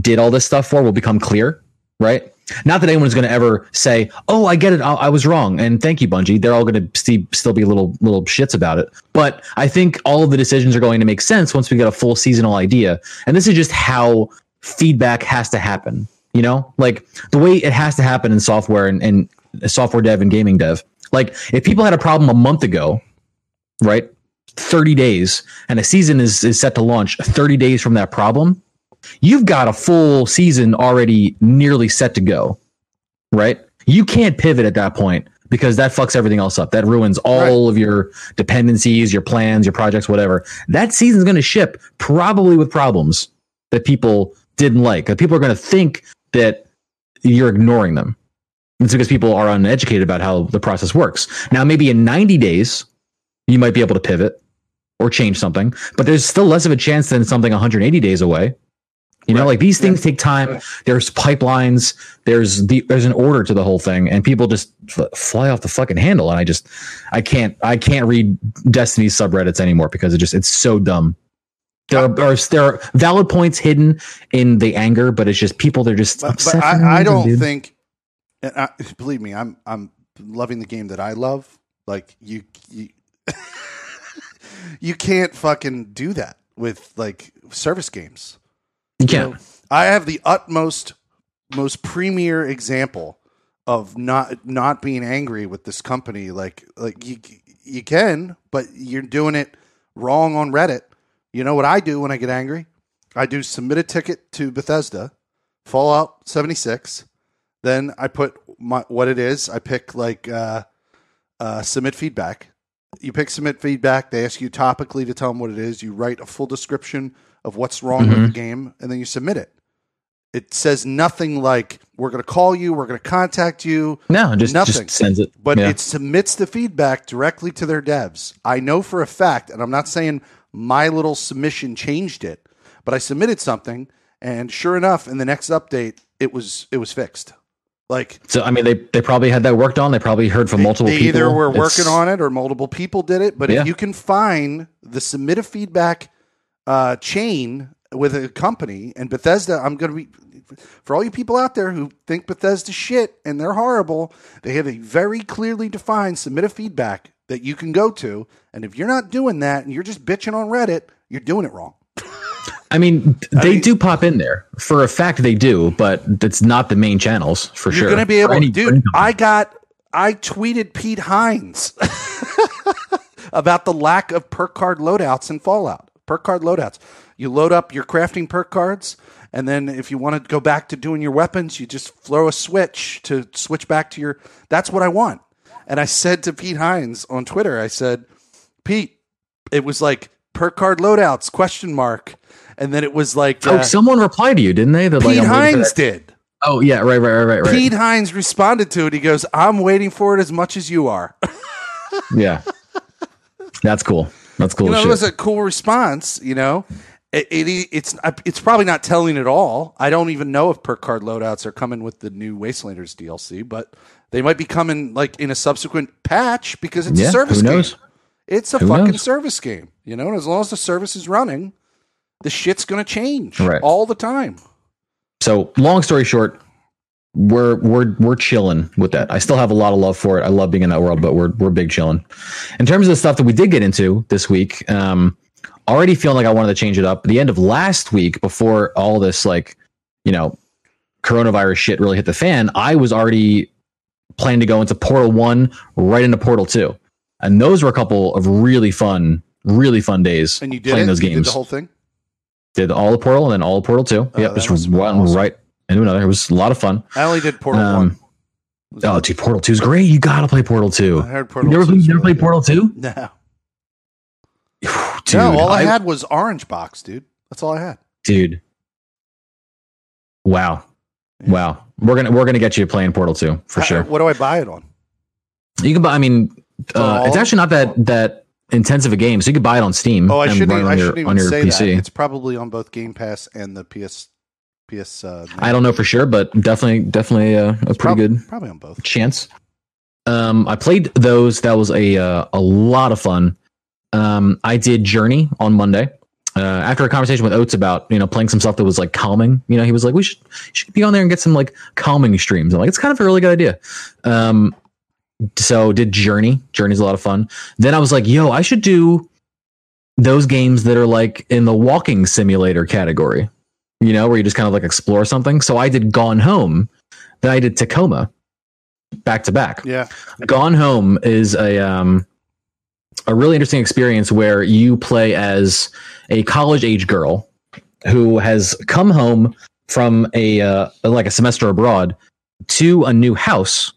B: did all this stuff for will become clear, right? Not that anyone's going to ever say, "Oh, I get it. I, I was wrong," and thank you, Bungie. They're all going to st- still be little little shits about it. But I think all of the decisions are going to make sense once we get a full seasonal idea. And this is just how feedback has to happen. You know, like the way it has to happen in software and, and software dev and gaming dev. Like if people had a problem a month ago, right? 30 days and a season is, is set to launch 30 days from that problem you've got a full season already nearly set to go, right? You can't pivot at that point because that fucks everything else up. That ruins all of your dependencies, your plans, your projects, whatever. That season's going to ship probably with problems that people didn't like. That people are going to think that you're ignoring them. It's because people are uneducated about how the process works. Now, maybe in 90 days, you might be able to pivot or change something, but there's still less of a chance than something 180 days away. You know, like these things take time. There's pipelines. There's the there's an order to the whole thing, and people just f- fly off the fucking handle. And I just I can't I can't read Destiny subreddits anymore because it just it's so dumb. There are, are there are valid points hidden in the anger, but it's just people they're just
A: but,
B: upset
A: but I, I don't
B: dude.
A: think. and I, believe me, I'm I'm loving the game that I love. Like you, you, you can't fucking do that with like service games. Know, I have the utmost, most premier example of not not being angry with this company. Like like you you can, but you're doing it wrong on Reddit. You know what I do when I get angry? I do submit a ticket to Bethesda, Fallout 76. Then I put my, what it is. I pick like uh, uh, submit feedback. You pick submit feedback. They ask you topically to tell them what it is. You write a full description of what's wrong with
B: Mhm.
A: the game, and then you submit it. It says nothing like we're going to call you, we're going to contact you,
B: No, just
A: nothing.
B: just sends it.
A: but
B: Yeah.
A: it submits the feedback directly to their devs. I know for a fact, and I'm not saying my little submission changed it, but I submitted something, and sure enough, in the next update, it was it was fixed. Like
B: so. I mean, they they probably had that worked on. They probably heard from
A: they,
B: multiple
A: they
B: people.
A: either were
B: It's-
A: working on it or multiple people did it. But
B: Yeah.
A: if you can find the submit a feedback uh, chain with a company and Bethesda, I'm going to be for all you people out there who think Bethesda shit and they're horrible. They have a very clearly defined submit a feedback that you can go to, and if you're not doing that and you're just bitching on Reddit, you're doing it wrong.
B: I mean, they
A: mean-
B: do pop in there for a fact. They do, but it's not the main channels for sure.
A: You're going to be able, to
B: do.
A: I got, I tweeted Pete Hines about the lack of perk card loadouts in Fallout. Perk card loadouts. You load up your crafting perk cards, and then if you want to go back to doing your weapons, you just throw a switch to switch back to your. That's what I want. And I said to Pete Hines on Twitter, I said, Pete, it was like perk card loadouts question mark, and then it was like
B: oh,
A: uh,
B: someone replied to you, didn't they? That, like,
A: Pete
B: for
A: Hines did.
B: Oh yeah, right, right, right, right, right.
A: Pete Hines responded to it. He goes, "I'm waiting for it as much as you are."
B: Yeah, that's cool. That's cool.
A: you know, it was a cool response. You know, it, it it's it's probably not telling at all. I don't even know if perk card loadouts are coming with the new Wastelanders DLC, but they might be coming like in a subsequent patch because it's
B: yeah,
A: a service game. It's a
B: Who
A: fucking
B: knows?
A: service game, you know. And as long as the service is running, the shit's gonna change
B: Right.
A: all the time.
B: So, long story short, we're we're we're chilling with that. I still have a lot of love for it. I love being in that world, but we're we're big chilling. In terms of the stuff that we did get into this week, um, already feeling like I wanted to change it up. The end of last week, before all this like, you know, coronavirus shit really hit the fan, I was already planning to go into Portal One, right into Portal Two, and those were a couple of really fun, really fun days
A: And you did
B: playing
A: it?
B: those
A: You did
B: games
A: the whole thing.
B: did all the portal and then all the portal two.
A: Oh,
B: yep, just went
A: awesome.
B: right into another. It was a lot of fun.
A: I only did Portal
B: Um,
A: One.
B: Oh, dude, Portal Two is great. You gotta play Portal Two.
A: I heard
B: You
A: Portal.
B: never,
A: 2
B: played, you never
A: really
B: played Portal Two?
A: No,
B: Dude,
A: no. All I,
B: I-
A: had was Orange Box, dude. That's all I had.
B: dude. Wow,
A: Yeah.
B: wow. We're gonna we're gonna get you playing Portal Two for
A: How-
B: sure.
A: What do I buy it on?
B: You can buy. I mean, uh, it's actually not that that intensive a game, so you can buy it on Steam.
A: Oh, I shouldn't. I
B: your,
A: shouldn't
B: on
A: even
B: your
A: say
B: PC.
A: that. It's probably on both Game Pass and the PS. PS. Uh,
B: I don't know for sure, but definitely definitely uh, a pretty
A: prob-
B: good
A: Probably on both.
B: chance. Um, I played those. That was a uh, a lot of fun. Um, I did Journey on Monday. Uh, after a conversation with Oates about you know playing some stuff that was like calming, you know, he was like, "We should should be on there and get some like calming streams." I'm like, "It's kind of a really good idea." Um, so did Journey. Journey's a lot of fun. Then I was like, "Yo, I should do those games that are like in the walking simulator category." You know, where you just kind of like explore something. So I did Gone Home. Then I did Tacoma back to back.
A: Yeah.
B: Gone Home is a um a really interesting experience where you play as a college age girl who has come home from a uh, like a semester abroad to a new house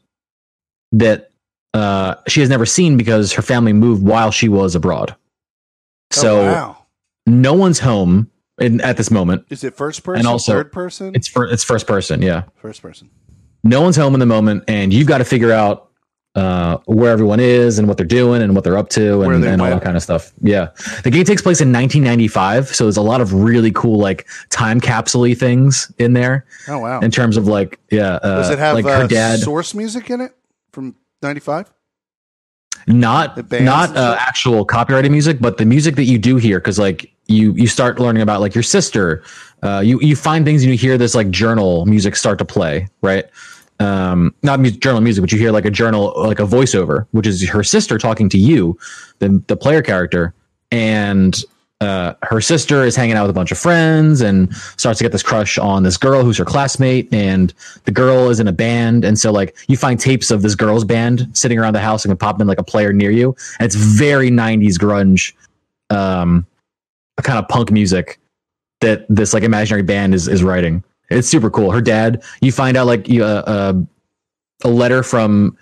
B: that uh, she has never seen because her family moved while she was abroad. So
A: oh, wow.
B: no one's home in, at this moment.
A: Is it first person?
B: And also-
A: third person?
B: It's for it's first person, yeah.
A: first person.
B: no one's home in the moment and you've got to figure out uh, where everyone is and what they're doing and what they're up to and, and all that kind of stuff yeah the game takes place in 1995 so there's a lot of really cool like time capsule things in there
A: Oh wow.
B: in terms of like yeah uh,
A: Does it have
B: like
A: uh,
B: her dad
A: source music in it from '95?
B: Not not uh, actual copyrighted music but the music that you do hear because like you you start learning about like your sister uh, you you find things and you hear this like journal music start to play right? Um not mu- journal music but you hear like a journal like a voiceover which is her sister talking to you the the player character and uh, her sister is hanging out with a bunch of friends and starts to get this crush on this girl who's her classmate and the girl is in a band and so like you find tapes of this girl's band sitting around the house and can pop in like a player near you. And it's very 90s grunge um kind of punk music that this like imaginary band is is writing. It's super cool. Her dad you find out like uh, uh, a letter from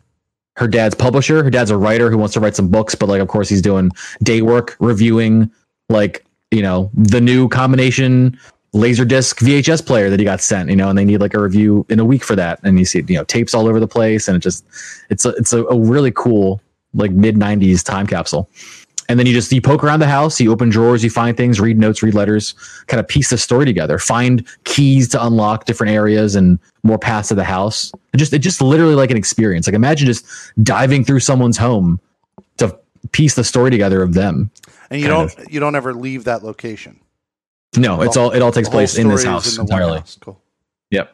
B: her dad's publisher. Her dad's a writer who wants to write some books but like of course he's doing day work reviewing like you know the new combination laserdisc VHS player that he got sent, you know, and they need like a review in a week for that. And you see, you know, tapes all over the place, and it just it's a it's a, a really cool like mid '90s time capsule. And then you just you poke around the house, you open drawers, you find things, read notes, read letters, kind of piece the story together, find keys to unlock different areas and more paths to the house. It just it just literally like an experience. Like imagine just diving through someone's home to piece the story together of them.
A: And you don't you don't ever leave that location.
B: No, it's all it all takes place in this house
A: in
B: entirely.
A: house. Cool.
B: Yep.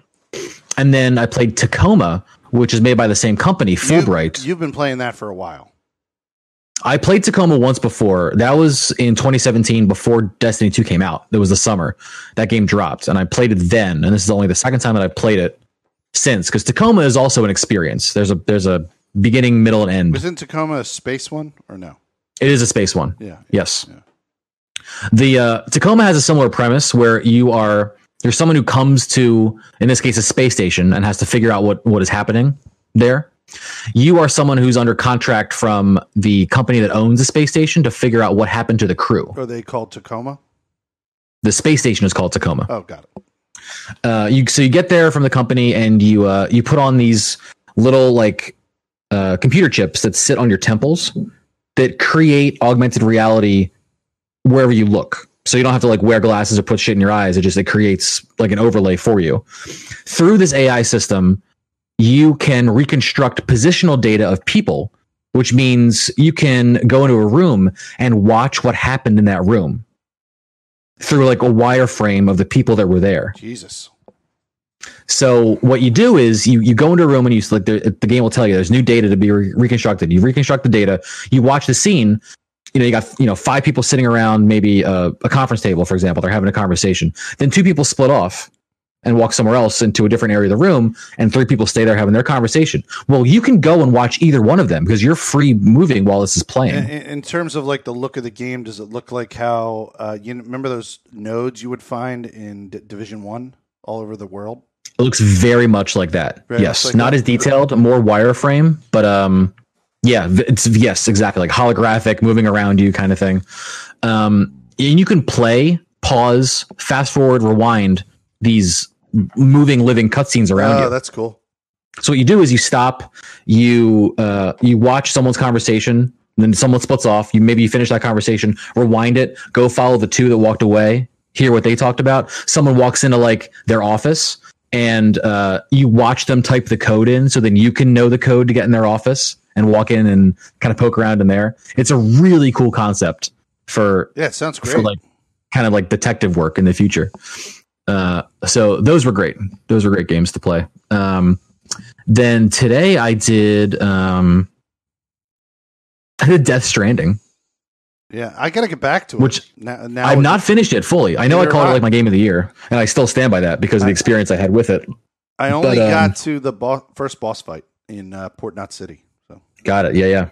B: And then I played Tacoma, which is made by the same company,
A: You- you've been playing that for a while.
B: I played Tacoma once before. That was in 2017 before Destiny 2 came out. It was the summer. That game dropped and I played it then. And this is only the second time that I've played it since because Tacoma is also an experience. There's a there's a beginning, middle, and end.
A: Wasn't Tacoma a space one or no?
B: It is a space one.
A: Yeah.
B: Yes.
A: Yeah.
B: The uh, Tacoma has a similar premise where you are there's someone who comes to in this case a space station and has to figure out what what is happening there. You are someone who's under contract from the company that owns the space station to figure out what happened to the crew.
A: Are they called Tacoma?
B: The space station is called Tacoma.
A: Oh, got it.
B: uh, you so you get there from the company and you uh, you put on these little like uh, computer chips that sit on your temples that create augmented reality wherever you look. So you don't have to like wear glasses or put shit in your eyes. It just it creates like an overlay for you. Through this AI system, you can reconstruct positional data of people which means you can go into a room and watch what happened in that room through like a wireframe of the people that were there.
A: Jesus.
B: So what you do is you you go into a room and you like the, the game will tell you there's new data to be re- reconstructed. You reconstruct the data. You watch the scene. You know you got you know five people sitting around maybe a, a conference table for example. They're having a conversation. Then two people split off and walk somewhere else into a different area of the room, and three people stay there having their conversation. Well, you can go and watch either one of them because you're free moving while this is playing.
A: In, in terms of like the look of the game, does it look like how uh, you remember those nodes you would find in D- Division One all over the world?
B: It looks very much like that. Yes,
A: like
B: not
A: a-
B: as detailed, more wireframe, but um, yeah, it's yes, exactly like holographic, moving around you kind of thing. Um, and you can play, pause, fast forward, rewind these moving, living cutscenes around
A: Oh,
B: you.
A: that's cool.
B: So what you do is you stop, you uh, you watch someone's conversation, then someone splits off. You maybe you finish that conversation, rewind it, go follow the two that walked away, hear what they talked about. Someone walks into like their office, and uh, you watch them type the code in, so then you can know the code to get in their office and walk in and kind of poke around in there. It's a really cool concept for
A: Yeah, it sounds great.
B: like kind of like detective work in the future. Uh, so those were great. Those were great games to play. Um, then today I did um, I did Death Stranding,
A: yeah, I got to get back to it.
B: Which
A: now, now
B: I've not finished it fully. I know I called it like my game of the year, and I still stand by that because of the experience I had with it.
A: I only
B: but, um,
A: got to the bo- first boss fight in uh, Port Knot City. So
B: Got it. Yeah, yeah.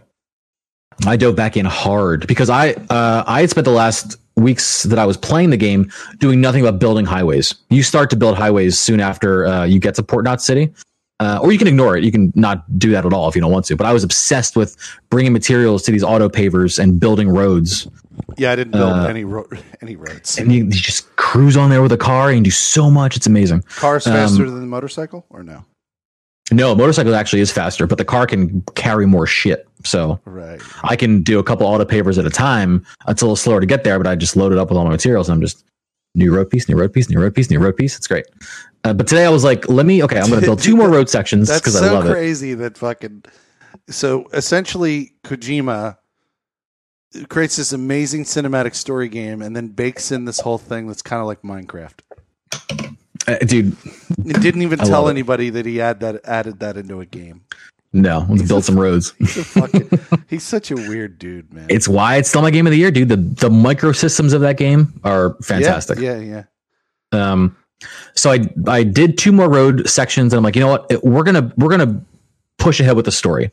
B: I dove back in hard because I uh, I had spent the last weeks that I was playing the game doing nothing but building highways. You start to build highways soon after uh, you get to Port Knot City, uh, or you can ignore it. You can not do that at all if you don't want to. But I was obsessed with bringing materials to these auto pavers and building roads.
A: yeah, I didn't build
B: Uh,
A: any ro- any roads.
B: And you, you just cruise on there with a car and do so much. It's amazing.
A: Cars
B: um,
A: faster than the motorcycle, or no?
B: No, motorcycle actually is faster, but the car can carry more shit. So
A: Right.
B: I can do a couple auto pavers at a time. It's a little slower to get there, but I just load it up with all my materials and I'm just new road piece, new road piece, new road piece, new road piece. It's great. Uh, but today I was like, let me, okay, I'm going to build two more road sections
A: That's
B: because
A: so
B: I love it.
A: crazy that fucking. So essentially, Kojima creates this amazing cinematic story game and then bakes in this whole thing that's kind of like Minecraft.
B: Uh, dude,
A: It didn't even
B: I
A: tell
B: love it.
A: anybody that he had that added that into a game.
B: No, let's build some roads.
A: He's fucking. he's such a weird dude, man.
B: It's why it's still my game of the year, dude. The the microsystems of that game are fantastic.
A: Yeah, yeah, yeah.
B: Um, so I I did two more road sections, and I'm like, you know what? We're gonna we're gonna push ahead with the story,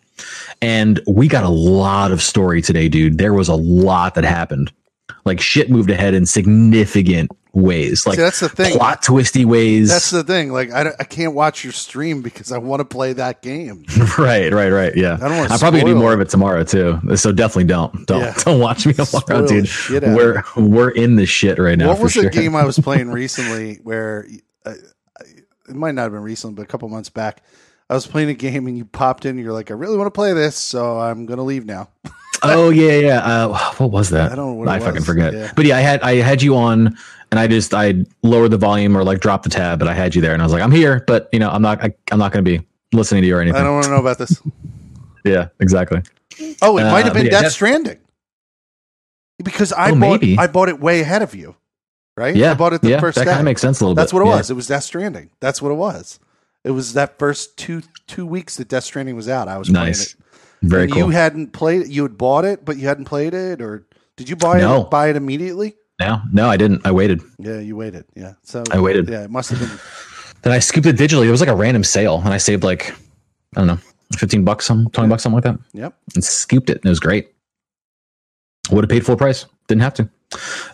B: and we got a lot of story today, dude. There was a lot that happened. Like shit moved ahead in significant ways, like
A: See, that's the thing.
B: plot twisty ways.
A: That's the thing. Like, I, I can't watch your stream because I want to play that game.
B: right, right, right. Yeah,
A: I don't
B: I'm probably gonna do more of it tomorrow too. So definitely don't don't
A: Yeah.
B: don't watch me tomorrow,
A: the
B: dude.
A: shit out of
B: We're we're in the shit right now.
A: what was
B: sure.
A: a game I was playing recently where uh, it might not have been recently, but a couple months back, I was playing a game and you popped in. And you're like, I really want to play this, so I'm gonna leave now.
B: Oh yeah, yeah. Uh, what was that?
A: I don't know
B: I fucking
A: was.
B: forget.
A: Yeah.
B: But yeah, I had I had you on, and I just I lowered the volume or like dropped the tab, but I had you there, and I was like, I'm here, but you know, I'm not I, I'm not going to be listening to you or anything.
A: I don't want to know about this.
B: yeah, exactly.
A: Oh, it
B: Uh,
A: might have been
B: yeah,
A: Death
B: Death-
A: Stranding because I
B: Oh,
A: bought
B: maybe.
A: I bought it way ahead of you, right?
B: Yeah,
A: I bought it the
B: yeah,
A: first
B: that kind of makes sense a little
A: That's
B: bit.
A: what it
B: Yeah.
A: was. It was Death Stranding. That's what it was. It was that first two two weeks that Death Stranding was out. I was
B: Nice. Very cool.
A: You hadn't played it. You had bought it, but you hadn't played it, or did you buy
B: No.
A: it? Buy it immediately?
B: no, no, I didn't. I waited.
A: Yeah, you waited. Yeah, so
B: I waited.
A: Yeah, it must have been.
B: Then I scooped it digitally. It was like a random sale, and I saved like I don't know, fifteen bucks, some twenty bucks, something like that.
A: Yep.
B: and scooped it and it was great. Would have paid full price. Didn't have to.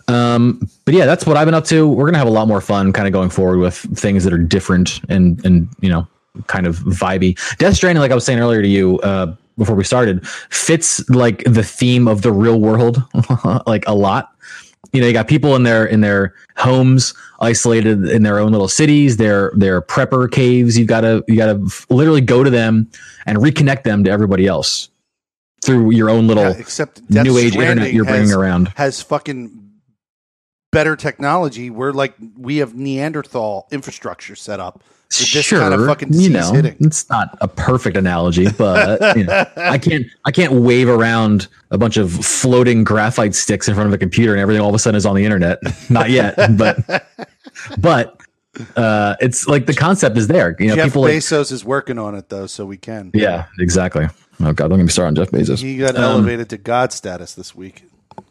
B: Um, but yeah, that's what I've been up to. We're gonna have a lot more fun kind of going forward with things that are different and and you know, kind of vibey. Death Stranding, like I was saying earlier to you, uh, before we started, fits like the theme of the real world like a lot. You know, you got people in their in their homes, isolated in their own little cities. Their their prepper caves. You've gotta you gotta literally go to them and reconnect them to everybody else through your own little
A: Yeah, except Death
B: new age
A: Stranding
B: internet you're bringing
A: has,
B: around.
A: has fucking better technology. We're like we have Neanderthal infrastructure set up.
B: Sure,
A: kind of fucking
B: you know,
A: hitting.
B: it's not a perfect analogy, but you know, I can't I can't wave around a bunch of floating graphite sticks in front of a computer and everything all of a sudden is on the internet. Not yet, but but uh, it's like the concept is there. You know,
A: Jeff
B: people like,
A: Bezos is working on it though, so we can.
B: yeah, exactly. Oh god, don't get me started on Jeff Bezos.
A: He got
B: Um,
A: elevated to God status this week,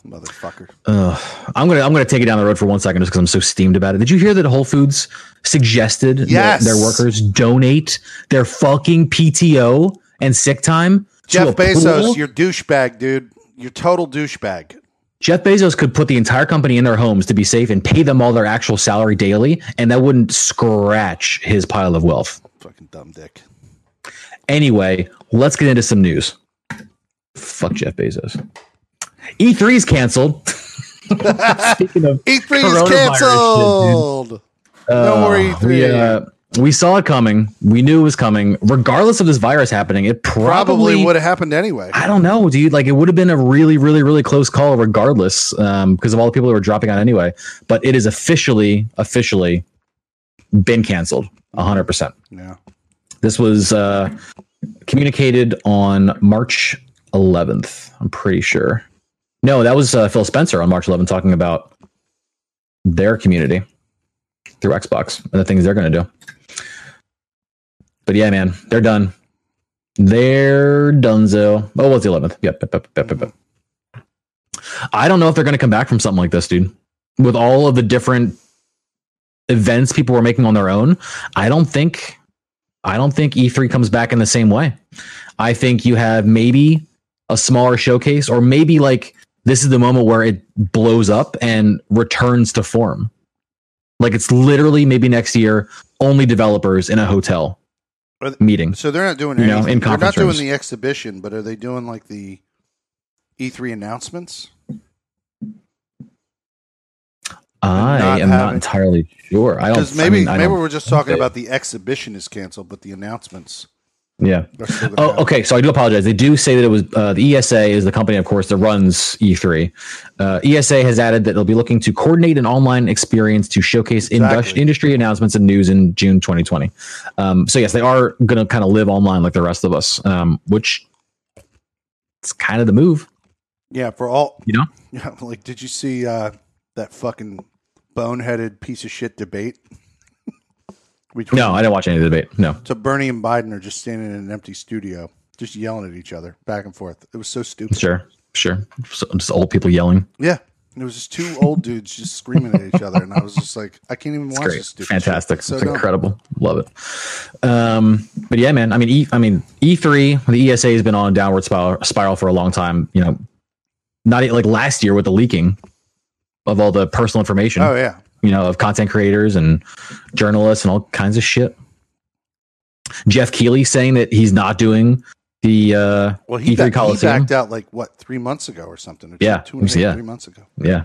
A: motherfucker.
B: Ugh. I'm gonna I'm gonna take it down the road for one second just because I'm so steamed about it. Did you hear that Whole Foods suggested
A: Yes.
B: that their workers donate their fucking PTO and sick time?
A: Jeff Bezos,
B: pool?
A: you're douchebag, dude. You're total douchebag.
B: Jeff Bezos could put the entire company in their homes to be safe and pay them all their actual salary daily, and that wouldn't scratch his pile of wealth.
A: Fucking dumb dick.
B: Anyway, let's get into some news. Fuck Jeff Bezos. E3 is canceled. Speaking of
A: E3
B: Coronavirus
A: is
B: shit, dude.
A: canceled. no more
B: Uh, We, uh, we saw it coming. We knew it was coming. Regardless of this virus happening, it
A: Probably
B: probably,
A: would have happened anyway.
B: I don't know, dude. Like it would have been a really, really, really close call, regardless, um, because of all the people that were dropping out anyway. But it is officially, officially been canceled, hundred percent.
A: Yeah.
B: This was uh, communicated on March 11th. I'm pretty sure. No, that was uh, Phil Spencer on March 11th talking about their community through Xbox and the things they're going to do. But yeah, man, they're done. They're donezo. Oh, what's the 11th? Yep, yep, yep, yep, yep, yep. I don't know if they're going to come back from something like this, dude. With all of the different events people were making on their own, I don't think I don't think E3 comes back in the same way. I think you have maybe a smaller showcase, or maybe like this is the moment where it blows up and returns to form. Like it's literally maybe next year, only developers in a hotel
A: Are th-
B: meeting.
A: So they're not doing
B: You know, in
A: they're not doing
B: rooms.
A: the exhibition, but are they doing like the E3 announcements?
B: I
A: not
B: am not entirely sure. I don't.
A: Because
B: I
A: maybe
B: mean, I
A: maybe
B: don't
A: we're just talking about the exhibition is canceled, but the announcements
B: Yeah.
A: are still gonna
B: Oh,
A: happen.
B: okay. So I do apologize. They do say that it was uh, the ESA is the company, of course, that runs E3. Uh, ESA has added that they'll be looking to coordinate an online experience to showcase
A: Exactly.
B: industry announcements and news in June 2020. Um, so yes, they are going to kind of live online like the rest of us, um, which it's kind of the move,
A: Yeah, for all
B: you know.
A: Yeah, like did you see uh, that fucking boneheaded piece of shit debate? Between,
B: No, I didn't watch any of the debate. No.
A: So Bernie and Biden are just standing in an empty studio, just yelling at each other back and forth. It was so stupid.
B: Sure. Sure. So, just old people yelling.
A: Yeah, it was just two old dudes just screaming at each other, and I was just like, I can't even
B: It's
A: watch
B: great.
A: this stupid.
B: Fantastic.
A: So
B: it's
A: dumb.
B: incredible. Love it. Um, but yeah, man. I mean, e, I mean, E3, the ESA has been on a downward spiral, spiral for a long time. You know, not e- like last year with the leaking of all the personal information.
A: Oh yeah,
B: You know, of content creators and journalists and all kinds of shit. Geoff Keighley saying that he's not doing the uh,
A: well he,
B: E3
A: back, he backed out like what three months ago or something. Or two-
B: Yeah,
A: two half,
B: yeah.
A: three months ago.
B: Yeah.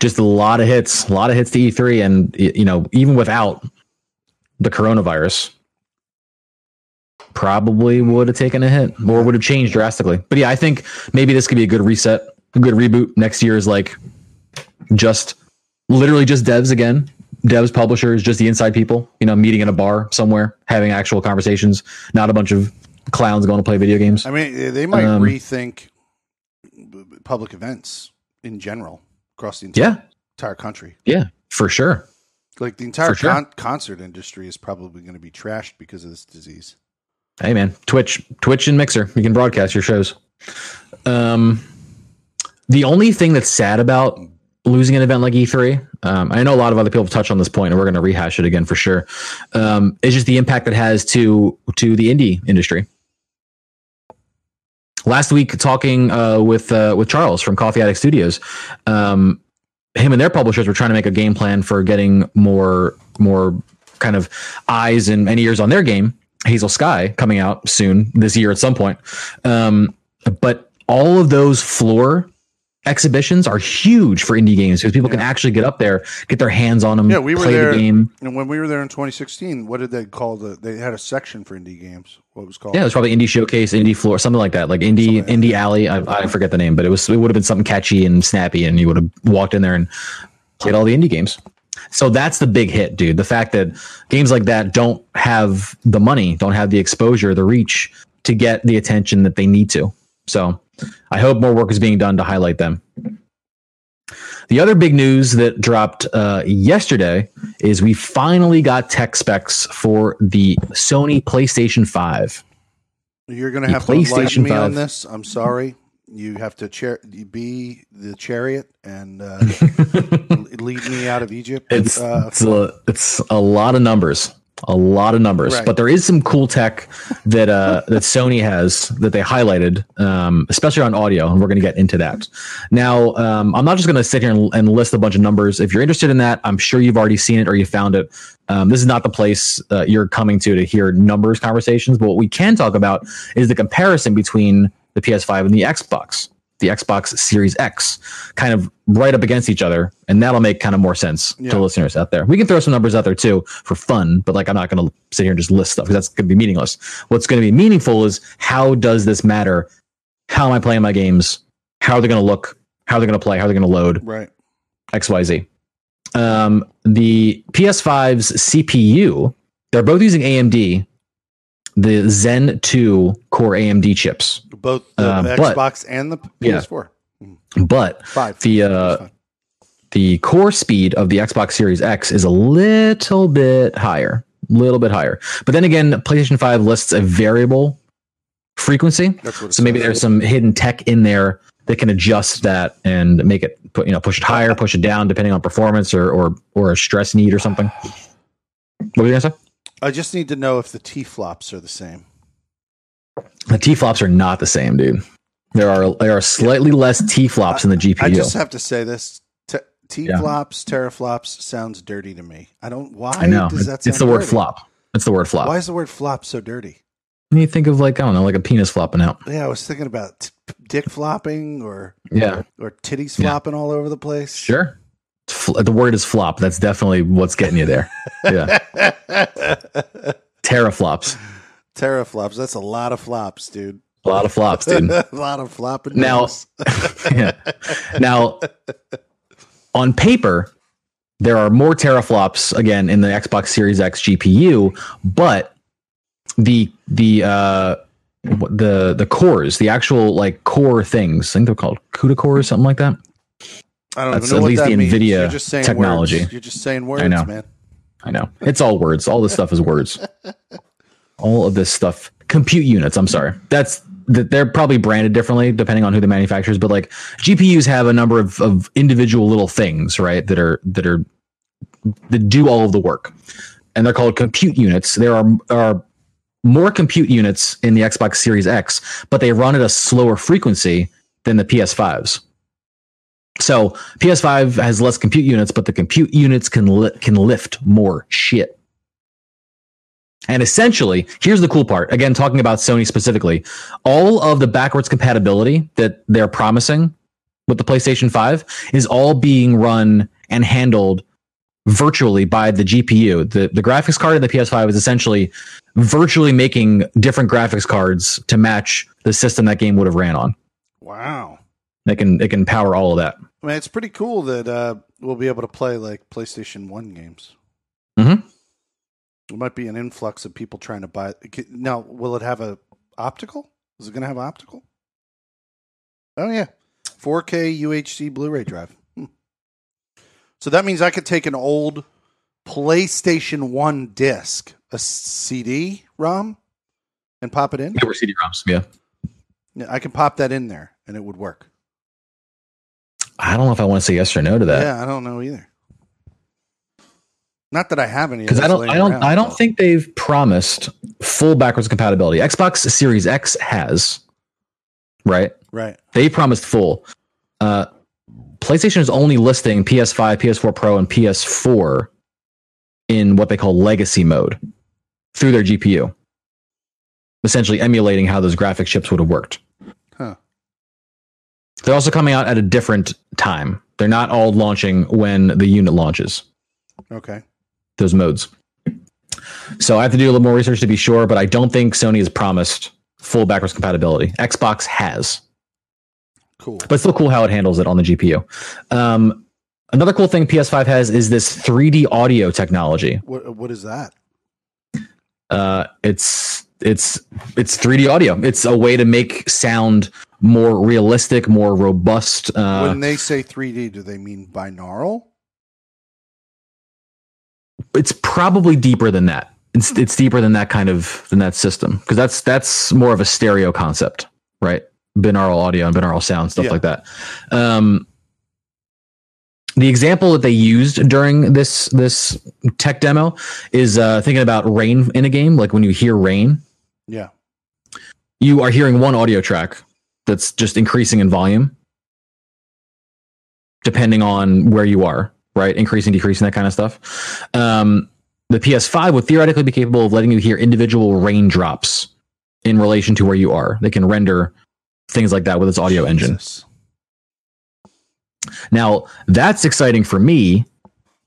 B: Just a lot of hits, a lot of hits to E3. And, you know, even without the coronavirus, probably would have taken a hit or would have changed drastically. But yeah, I think maybe this could be a good reset, a good reboot. Next year is like just literally just devs again. Devs, publishers, just the inside people, you know, meeting in a bar somewhere, having actual conversations, not a bunch of clowns going to play video games.
A: I mean, they might
B: Um,
A: rethink public events in general across the entire,
B: Yeah,
A: entire country.
B: yeah, for sure.
A: Like the entire
B: sure.
A: con- concert industry is probably going to be trashed because of this disease.
B: Hey man, Twitch, Twitch and Mixer, you can broadcast your shows. Um, the only thing that's sad about losing an event like E3, um, I know a lot of other people have touched on this point, and we're going to rehash it again for sure. Um, is just the impact it has to to the indie industry. Last week, talking uh, with uh, with Charles from Coffee Addict Studios, um, him and their publishers were trying to make a game plan for getting more more kind of eyes and, and ears on their game. Hazel Sky coming out soon this year at some point. Um, but all of those floor exhibitions are huge for indie games because people can actually get up there, get their hands on them,
A: Yeah, we were
B: play
A: there-
B: the game.
A: And when we were there in 2016, what did they call the? They had a section for indie games. What was called?
B: Yeah, it was probably indie showcase, indie floor, something like that, like indie
A: like
B: indie alley. I, I forget the name, but it was it would have been something catchy and snappy, and you would have walked in there and played all the indie games. So that's the big hit, dude. The fact that games like that don't have the money, don't have the exposure, the reach to get the attention that they need to. So I hope more work is being done to highlight them. The other big news that dropped uh, yesterday is we finally got tech specs for the Sony PlayStation 5.
A: You're going to have to enlighten me on this. I'm sorry. You have to be the chariot and uh, lead me out of Egypt.
B: It's
A: uh,
B: it's a it's a lot of numbers, a lot of numbers.
A: Right.
B: But there is some cool tech that uh, that Sony has that they highlighted, um, especially on audio, and we're going to get into that. Now, um, I'm not just going to sit here and, and list a bunch of numbers. If you're interested in that, I'm sure you've already seen it or you found it. Um, this is not the place uh, you're coming to to hear numbers conversations. But what we can talk about is the comparison between the PS5 and the Xbox, the Xbox Series X, kind of right up against each other, and that'll make kind of more sense
A: Yeah.
B: to listeners out there. We can throw some numbers out there too for fun, but like I'm not going to sit here and just list stuff because that's going to be meaningless. What's going to be meaningful is how does this matter? How am I playing my games? How are they going to look? How are they going to play? How are they going to load?
A: right.
B: XYZ. Um, the PS5's CPU, they're both using AMD, the Zen 2 core AMD chips.
A: Both the
B: Uh, but-
A: Xbox and the PS4.
B: But
A: Five.
B: the uh, the core speed of the Xbox Series X is a little bit higher, A little bit higher. But then again, PlayStation 5 lists a variable frequency.
A: That's what it
B: So maybe there's some hidden tech in there that can adjust that and make it put you know push it higher, push it down depending on performance or or or a stress need or something. What were you gonna say?
A: I just need to know if the T flops are the same.
B: The T flops are not the same, dude. There are there are slightly less T flops in the GPU.
A: I just have to say this. T- T
B: Yeah.
A: flops, teraflops sounds dirty to me. I don't. Why
B: I know
A: does that
B: it's, the word
A: dirty?
B: flop. It's the word flop.
A: Why is the word flop so dirty?
B: When you think of like I don't know, like a penis flopping out.
A: Yeah, I was thinking about t- dick flopping or
B: Yeah,
A: or titties
B: Yeah.
A: flopping all over the place.
B: sure. The word is flop. That's definitely what's getting you there. Yeah, teraflops.
A: Teraflops. That's a lot of flops, dude.
B: A lot of flops, dude.
A: a lot of flopping.
B: Now- yeah. Now, on paper, there are more teraflops again in the Xbox Series X GPU, but the the uh, the the cores, the actual like core things, I think they're called CUDA cores, something like that.
A: I don't
B: that's
A: know
B: at
A: what
B: least
A: that
B: the
A: means.
B: NVIDIA
A: You're just saying
B: technology.
A: Words. You're just saying words,
B: I know.
A: man.
B: I know it's all words. All this stuff is words. All of this stuff, compute units. I'm sorry. That's that they're probably branded differently depending on who the manufacturers. But like GPUs have a number of, of individual little things, right? That are that are that do all of the work, and they're called compute units. There are are more compute units in the Xbox Series X, but they run at a slower frequency than the PS5s. So PS5 has less compute units, but the compute units can li- can lift more shit. And essentially, here's the cool part. Again, talking about Sony specifically, all of the backwards compatibility that they're promising with the PlayStation 5 is all being run and handled virtually by the GPU. The the graphics card in the PS5 is essentially virtually making different graphics cards to match the system that game would have ran on.
A: Wow.
B: It can it can power all of that.
A: I mean, it's pretty cool that uh, we'll be able to play like PlayStation One games.
B: Mhm.
A: There might be an influx of people trying to buy. Now, will it have a optical? Is it going to have optical? Oh yeah, 4K UHD Blu-ray drive. Hmm. So that means I could take an old PlayStation One disc, a CD ROM, and pop it in.
B: They were CD-ROMs, yeah.
A: Yeah, I can pop that in there, and it would work.
B: I don't know if I want to say yes or no to that.
A: Yeah, I don't know either. Not that I have any.
B: because I don't, I don't,
A: around,
B: I don't
A: but-
B: think they've promised full backwards compatibility. Xbox Series X has, right?
A: Right.
B: They promised full. Uh, PlayStation is only listing PS5, PS4 Pro, and PS4 in what they call legacy mode through their GPU, essentially emulating how those graphics chips would have worked. They're also coming out at a different time. They're not all launching when the unit launches
A: Okay.
B: those modes. So I have to do a little more research to be sure, but I don't think Sony has promised full backwards compatibility. Xbox has,
A: Cool.
B: but it's still cool how it handles it on the GPU. Um, Another cool thing PS5 has is this 3D audio technology.
A: What what is that?
B: Uh, it's it's it's 3D audio. It's a way to make sound more realistic, more robust. Uh,
A: when they say 3D, do they mean binaural?
B: it's probably deeper than that. It's it's deeper than that kind of than that system because that's that's more of a stereo concept, right? Binaural audio and binaural sound stuff
A: Yeah.
B: like that. Um, the example that they used during this this tech demo is uh, thinking about rain in a game. Like when you hear rain,
A: Yeah.
B: you are hearing one audio track that's just increasing in volume depending on where you are right increasing decreasing that kind of stuff um, the ps5 would theoretically be capable of letting you hear individual raindrops in relation to where you are they can render things like that with its audio engine
A: Jesus.
B: now that's exciting for me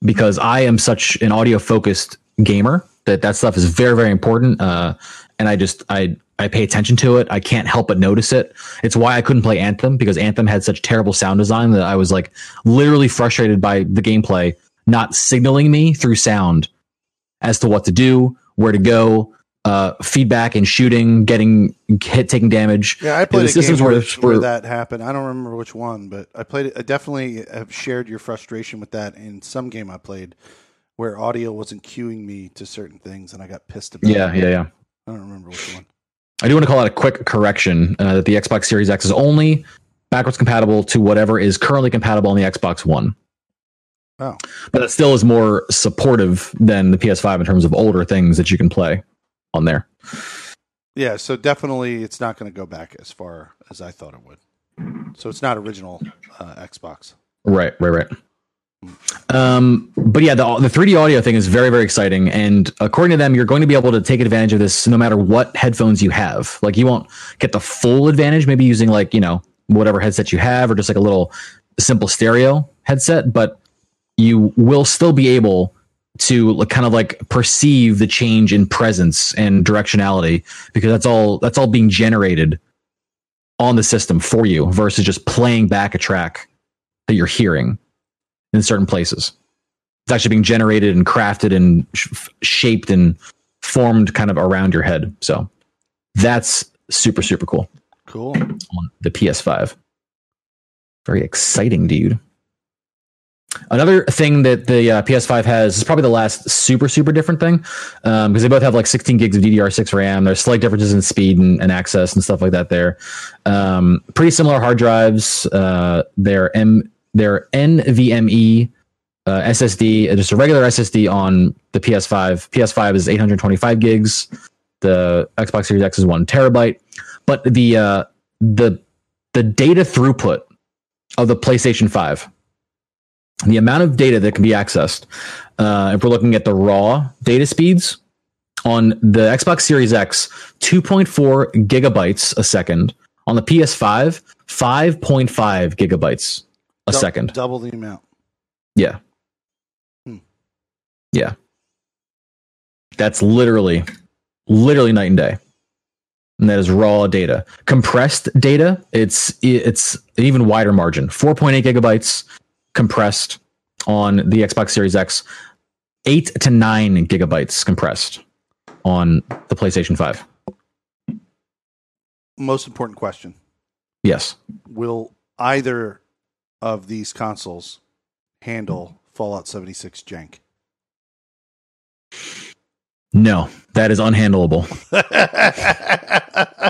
B: because I am such an audio focused gamer that that stuff is very very important. Uh, and I just I I pay attention to it. I can't help but notice it. It's why I couldn't play Anthem because Anthem had such terrible sound design that I was like literally frustrated by the gameplay not signaling me through sound as to what to do, where to go, uh, feedback and shooting, getting hit, taking damage.
A: Yeah, I
B: the
A: played a game
B: systems
A: where, where that happened. I don't remember which one, but I played it. I definitely have shared your frustration with that in some game I played where audio wasn't cueing me to certain things, and I got pissed about. It.
B: Yeah,
A: it.
B: yeah, yeah.
A: I don't remember which one.
B: I do want to call out a quick correction uh, that the Xbox Series X is only backwards compatible to whatever is currently compatible on the Xbox One.
A: Oh.
B: But it still is more supportive than the PS5 in terms of older things that you can play on there.
A: Yeah, so definitely it's not going to go back as far as I thought it would. So it's not original uh, Xbox.
B: Right, right, right. Um, but yeah, the the 3D audio thing is very, very exciting. And according to them, you're going to be able to take advantage of this no matter what headphones you have. Like you won't get the full advantage, maybe using like, you know, whatever headset you have or just like a little simple stereo headset, but you will still be able to kind of like perceive the change in presence and directionality because that's all that's all being generated on the system for you versus just playing back a track that you're hearing in certain places. It's actually being generated and crafted and sh- shaped and formed kind of around your head. So that's super, super cool
A: Cool.
B: on the PS5. Very exciting, dude. Another thing that the uh, PS5 has is probably the last super, super different thing because they both have like 16 gigs of DDR6 RAM. There's slight differences in speed and, and access and stuff like that there. Um, pretty similar hard drives. Uh, they're M, they're NVMe uh, SSD, uh, just a regular SSD on the PS5. PS5 is 825 gigs. The Xbox Series X is one terabyte. But the uh, the the data throughput of the PlayStation 5, the amount of data that can be accessed, uh, if we're looking at the raw data speeds on the Xbox Series X, 2.4 gigabytes a second. On the PS5, 5.5 gigabytes a
A: Dou-
B: second.
A: Double the amount.
B: Yeah.
A: Hmm.
B: Yeah. That's literally, literally night and day. And that is raw data. Compressed data, it's it's an even wider margin. 4.8 gigabytes compressed on the Xbox Series X, eight to nine gigabytes compressed on the PlayStation 5.
A: Most important question:
B: Yes.
A: Will either of these consoles handle Fallout 76 jank?
B: No, that is unhandleable.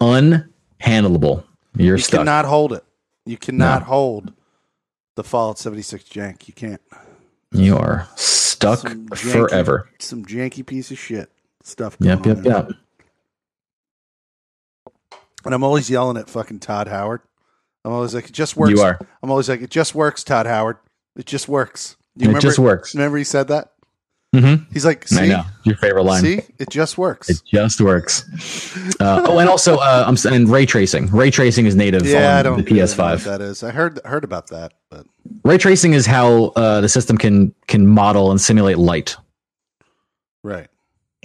B: Unhandleable. You're
A: you
B: stuck.
A: cannot hold it. You cannot
B: No.
A: hold the Fallout 76 jank. You can't.
B: You are stuck
A: Some janky-
B: forever.
A: Some janky piece of shit stuff.
B: Yep, yep, yep.
A: And I'm always yelling at fucking Todd Howard. I'm always like, it just works.
B: You are.
A: I'm always like, it just works, Todd Howard. It just works. You
B: It
A: remember,
B: just works.
A: Remember he said that?
B: Mm-hmm.
A: He's like, see,
B: I know. Your favorite line.
A: see, it just works.
B: It just works. Uh, oh, and also, uh, I'm and ray tracing. Ray tracing is native
A: yeah, I
B: on
A: don't
B: the
A: really know what
B: PS5.
A: that is. I heard heard about that, but
B: Ray tracing is how uh, the system can can model and simulate light.
A: right.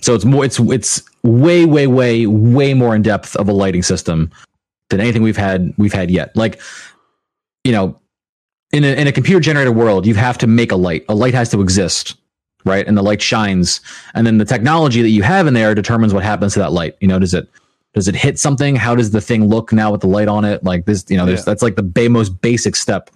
B: So it's more. It's it's way, way, way, way more in depth of a lighting system than anything we've had we've had yet. Like, you know, in a, in a computer generated world, you have to make a light. A light has to exist, right? And the light shines, and then the technology that you have in there determines what happens to that light. You know, does it does it hit something? How does the thing look now with the light on it? Like this, you know, there's
A: Yeah.
B: that's like the ba- most basic step.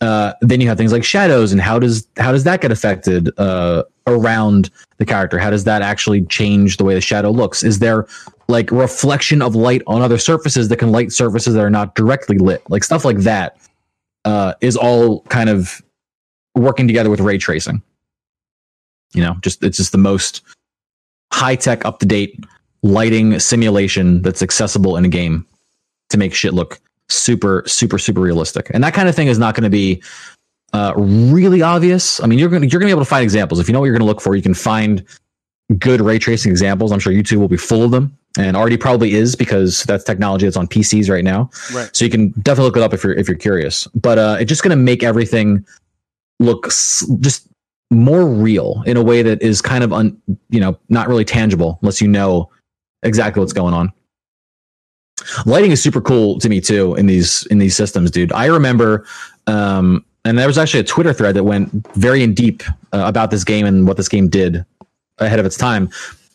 B: Uh, then you have things like shadows, and how does how does that get affected uh, around the character? How does that actually change the way the shadow looks? Is there like reflection of light on other surfaces that can light surfaces that are not directly lit? Like stuff like that uh, is all kind of working together with ray tracing. You know, just it's just the most high tech, up to date lighting simulation that's accessible in a game to make shit look super, super, super realistic. And that kind of thing is not going to be uh, really obvious. I mean, you're gonna you're gonna be able to find examples if you know what you're gonna look for. You can find good ray tracing examples. I'm sure YouTube will be full of them, and already probably is because that's technology that's on PCs right now.
A: Right.
B: So you can definitely look it up if you're if you're curious. But uh, it's just going to make everything look s- just more real in a way that is kind of un, you know not really tangible unless you know exactly what's going on. Lighting is super cool to me too in these in these systems, dude. I remember, um, and there was actually a Twitter thread that went very in deep uh, about this game and what this game did ahead of its time.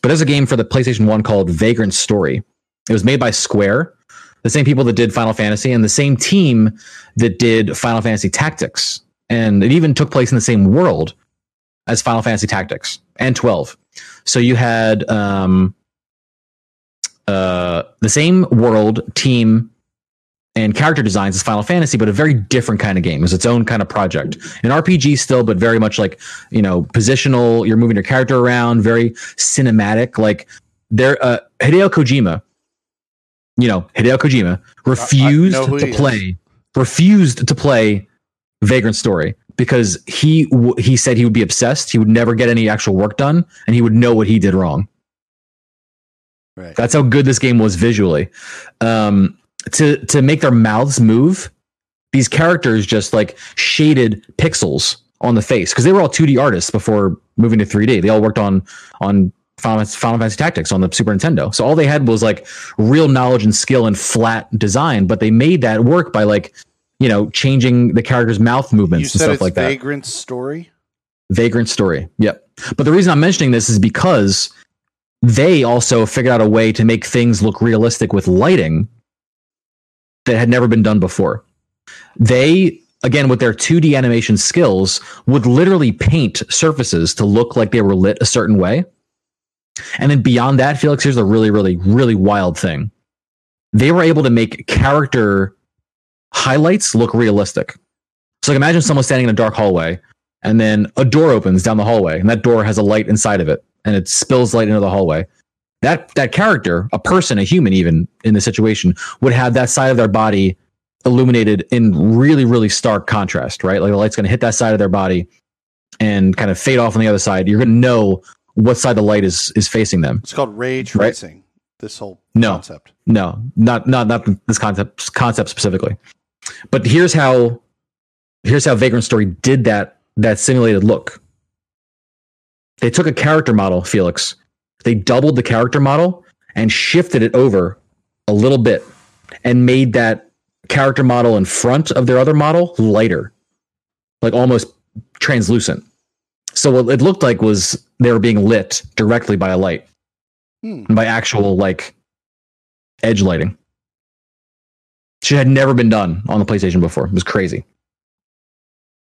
B: But there's a game for the PlayStation One called Vagrant Story. It was made by Square, the same people that did Final Fantasy, and the same team that did Final Fantasy Tactics. And it even took place in the same world as Final Fantasy Tactics and 12. So you had um, uh, the same world, team, and character designs as Final Fantasy, but a very different kind of game. It was its own kind of project. An RPG still, but very much like, you know, positional. You're moving your character around, very cinematic. Like there, uh, Hideo Kojima, you know, Hideo Kojima refused
A: know who
B: to
A: he is.
B: play, refused to play Vagrant Story because he w- he said he would be obsessed. He would never get any actual work done, and he would know what he did wrong.
A: Right.
B: That's how good this game was visually. Um, to to make their mouths move, these characters just like shaded pixels on the face because they were all 2D artists before moving to 3D. They all worked on on Final, Fantasy- Final Fantasy Tactics on the Super Nintendo. So all they had was like real knowledge and skill and flat design, but they made that work by like you know changing the characters' mouth
A: You
B: movements and
A: said
B: stuff like that.
A: Vagrant Story.
B: Vagrant Story. Yep. But the reason I'm mentioning this is because they also figured out a way to make things look realistic with lighting that had never been done before. They, again, with their 2D animation skills, would literally paint surfaces to look like they were lit a certain way. And then beyond that, Felix, here's a really, really, really wild thing. They were able to make character highlights look realistic. So, like, imagine someone standing in a dark hallway and then a door opens down the hallway and that door has a light inside of it and it spills light into the hallway that that character a person a human even in the situation would have that side of their body illuminated in really really stark contrast right like the light's going to hit that side of their body and kind of fade off on the other side you're going to know what side the light is is facing them
A: It's called ray tracing. This whole
B: No.
A: concept.
B: no, not not not this concept concept specifically. But here's how here's how Vagrant Story did that that simulated look. They took a character model, Felix. They doubled the character model and shifted it over a little bit and made that character model in front of their other model lighter, like almost translucent. So what it looked like was they were being lit directly by a light,
A: Hmm.
B: by actual like edge lighting. She had never been done on the PlayStation before. It was crazy.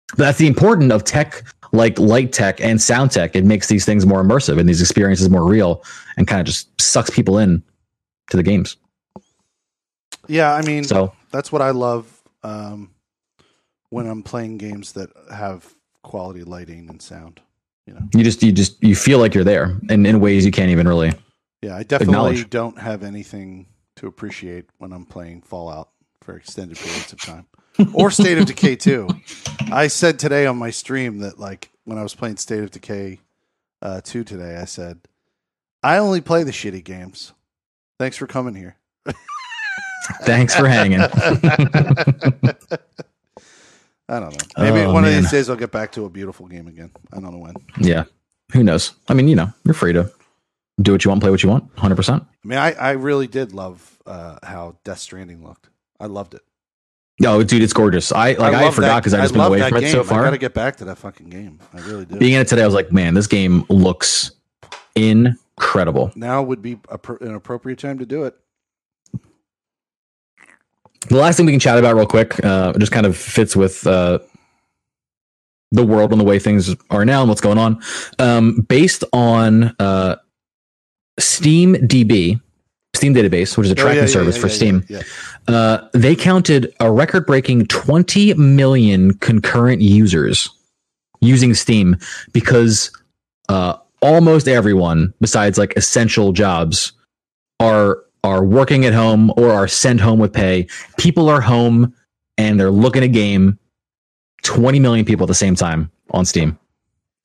B: But that's the important of tech like light tech and sound tech. It makes these things more immersive and these experiences more real and kind of just sucks people in to the games.
A: Yeah, I mean,
B: So
A: that's what I love um, when I'm playing games that have quality lighting and sound. You know,
B: you just you just you feel like you're there and in ways you can't even really
A: yeah, I definitely don't have anything to appreciate when I'm playing Fallout for extended periods of time or State of Decay 2. I said today on my stream that like when I was playing State of Decay uh, 2 today, I said I only play the shitty games. Thanks for coming here.
B: thanks for hanging.
A: I don't know. Maybe
B: Oh,
A: one of these days I'll get back to a beautiful game again. I don't know when.
B: yeah. Who knows? I mean, you know, you're free to do what you want, play what you want, 100%.
A: I mean, I, I really did love uh, how Death Stranding looked. I loved it.
B: No, dude, it's gorgeous. I like I,
A: love
B: forgot because I've just
A: I
B: been away from it
A: game.
B: so
A: I
B: far.
A: gotta get back to that fucking game. I really do.
B: Being in it today, I was like, man, this game looks incredible.
A: now would be a, pr- an appropriate time to do it.
B: The last thing we can chat about real quick, uh, just kind of fits with uh, the world and the way things are now and what's going on. Um, based on uh, Steam DB, Steam database, which is a
A: Oh,
B: tracking
A: yeah, yeah,
B: service
A: yeah,
B: for
A: yeah,
B: Steam,
A: yeah,
B: uh, they counted a record breaking 20 million concurrent users using Steam because uh, almost everyone, besides like essential jobs, are are working at home or are sent home with pay. People are home and they're looking at game. 20 million people at the same time on Steam.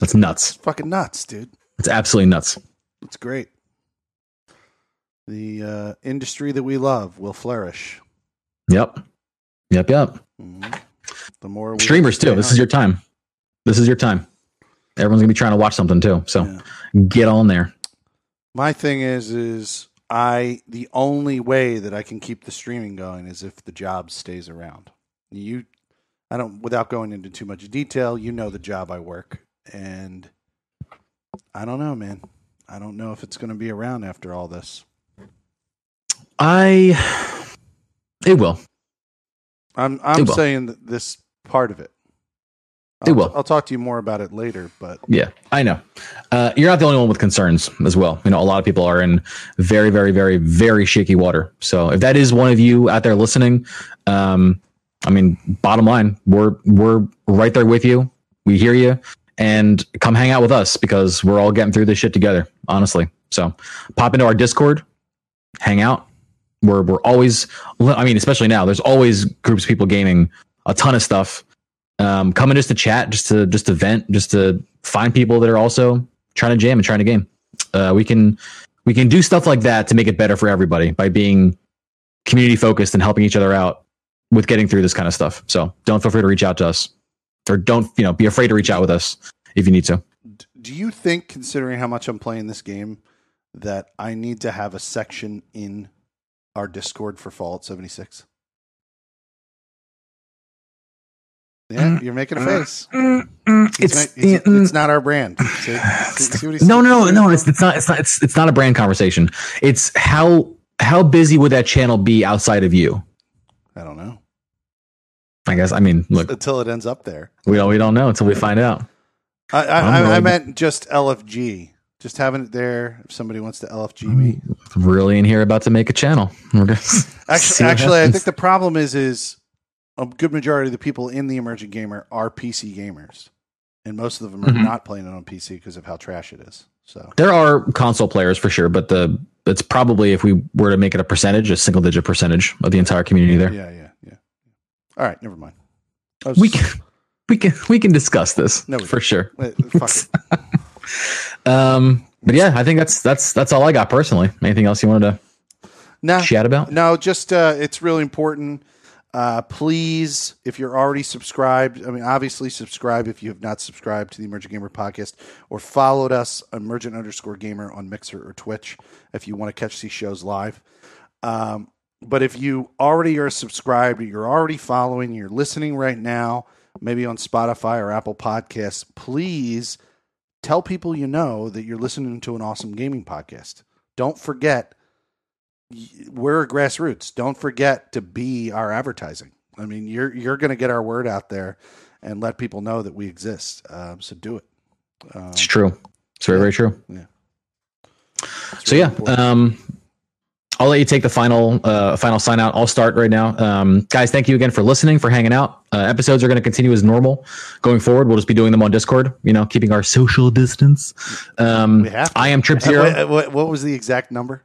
B: That's nuts.
A: It's fucking nuts, dude.
B: It's absolutely nuts.
A: It's great. The uh, industry that we love will flourish.
B: Yep. Yep. Yep.
A: Mhm. The more we
B: Streamers too. This
A: on-
B: is your time. This is your time. Everyone's gonna be trying to watch something too. So
A: Yeah.
B: get on there.
A: My thing is, is I the only way that I can keep the streaming going is if the job stays around. You, I don't. Without going into too much detail, you know the job I work, and I don't know, man. I don't know if it's going to be around after all this.
B: I it will.
A: I'm I'm
B: will.
A: saying this part of it.
B: It
A: I'll,
B: will.
A: I'll talk to you more about it later, but
B: Yeah, I know. Uh, you're not the only one with concerns as well. You know, a lot of people are in very, very, very, very shaky water. So if that is one of you out there listening, um, I mean, bottom line, we're we're right there with you. We hear you, and come hang out with us because we're all getting through this shit together. Honestly, so pop into our Discord, hang out. We're we're always, I mean, especially now, there's always groups of people gaming a ton of stuff um, coming just to chat, just to just to vent, just to find people that are also trying to jam and trying to game. Uh, we can we can do stuff like that to make it better for everybody by being community focused and helping each other out with getting through this kind of stuff. So don't feel free to reach out to us, or don't you know be afraid to reach out with us if you need to.
A: do you think, considering how much I'm playing this game, that I need to have a section in our Discord for Fallout 76? Yeah, mm. you're making a mm. face. Mm, he's
B: It's,
A: ma- he's- it's not our brand. See- see- see
B: no, no, no, no. It's, it's not. It's not. It's, it's not a brand conversation. It's how how busy would that channel be outside of you?
A: I don't know.
B: I guess. I mean, look,
A: Until it ends up there.
B: we don't we don't know until we find out.
A: I, I, I, I meant just LFG. Just having it there. If somebody wants to LFG me.
B: really in here about to make a channel.
A: Actually, actually, I think the problem is is a good majority of the people in the emerging gamer are PC gamers, and most of them are
B: Mhm.
A: not playing it on PC because of how trash it is. So
B: there are console players for sure, but the it's probably if we were to make it a percentage, a single digit percentage of the entire community there.
A: yeah, yeah, yeah. All right, never mind. Was-
B: We can we can we can discuss this
A: No,
B: for sure.
A: eh, fuck it.
B: Um, but yeah, I think that's that's that's all I got personally. Anything else you wanted
A: No,
B: to chat about?
A: No, just uh, it's really important. Uh, please, if you're already subscribed, I mean, obviously subscribe if you have not subscribed to the Emergent Gamer podcast or followed us, Emergent underscore Gamer on Mixer or Twitch, if you want to catch these shows live. Um, but if you already are subscribed, you're already following, you're listening right now, maybe on Spotify or Apple Podcasts, please tell people you know that you're listening to an awesome gaming podcast. Don't forget we're grassroots. Don't forget to be our advertising. I mean, you're you're going to get our word out there and let people know that we exist. Um, so do it. Um,
B: It's true. It's very very true.
A: it's
B: So
A: really
B: yeah, um, I'll let you take the final uh, final sign out. I'll start right now, um, guys. Thank you again for listening, for hanging out. Uh, episodes are going to continue as normal going forward. We'll just be doing them on Discord. You know, keeping our social distance. Um. I am Trip
A: Uh,
B: Zero.
A: what, what, what was the exact number?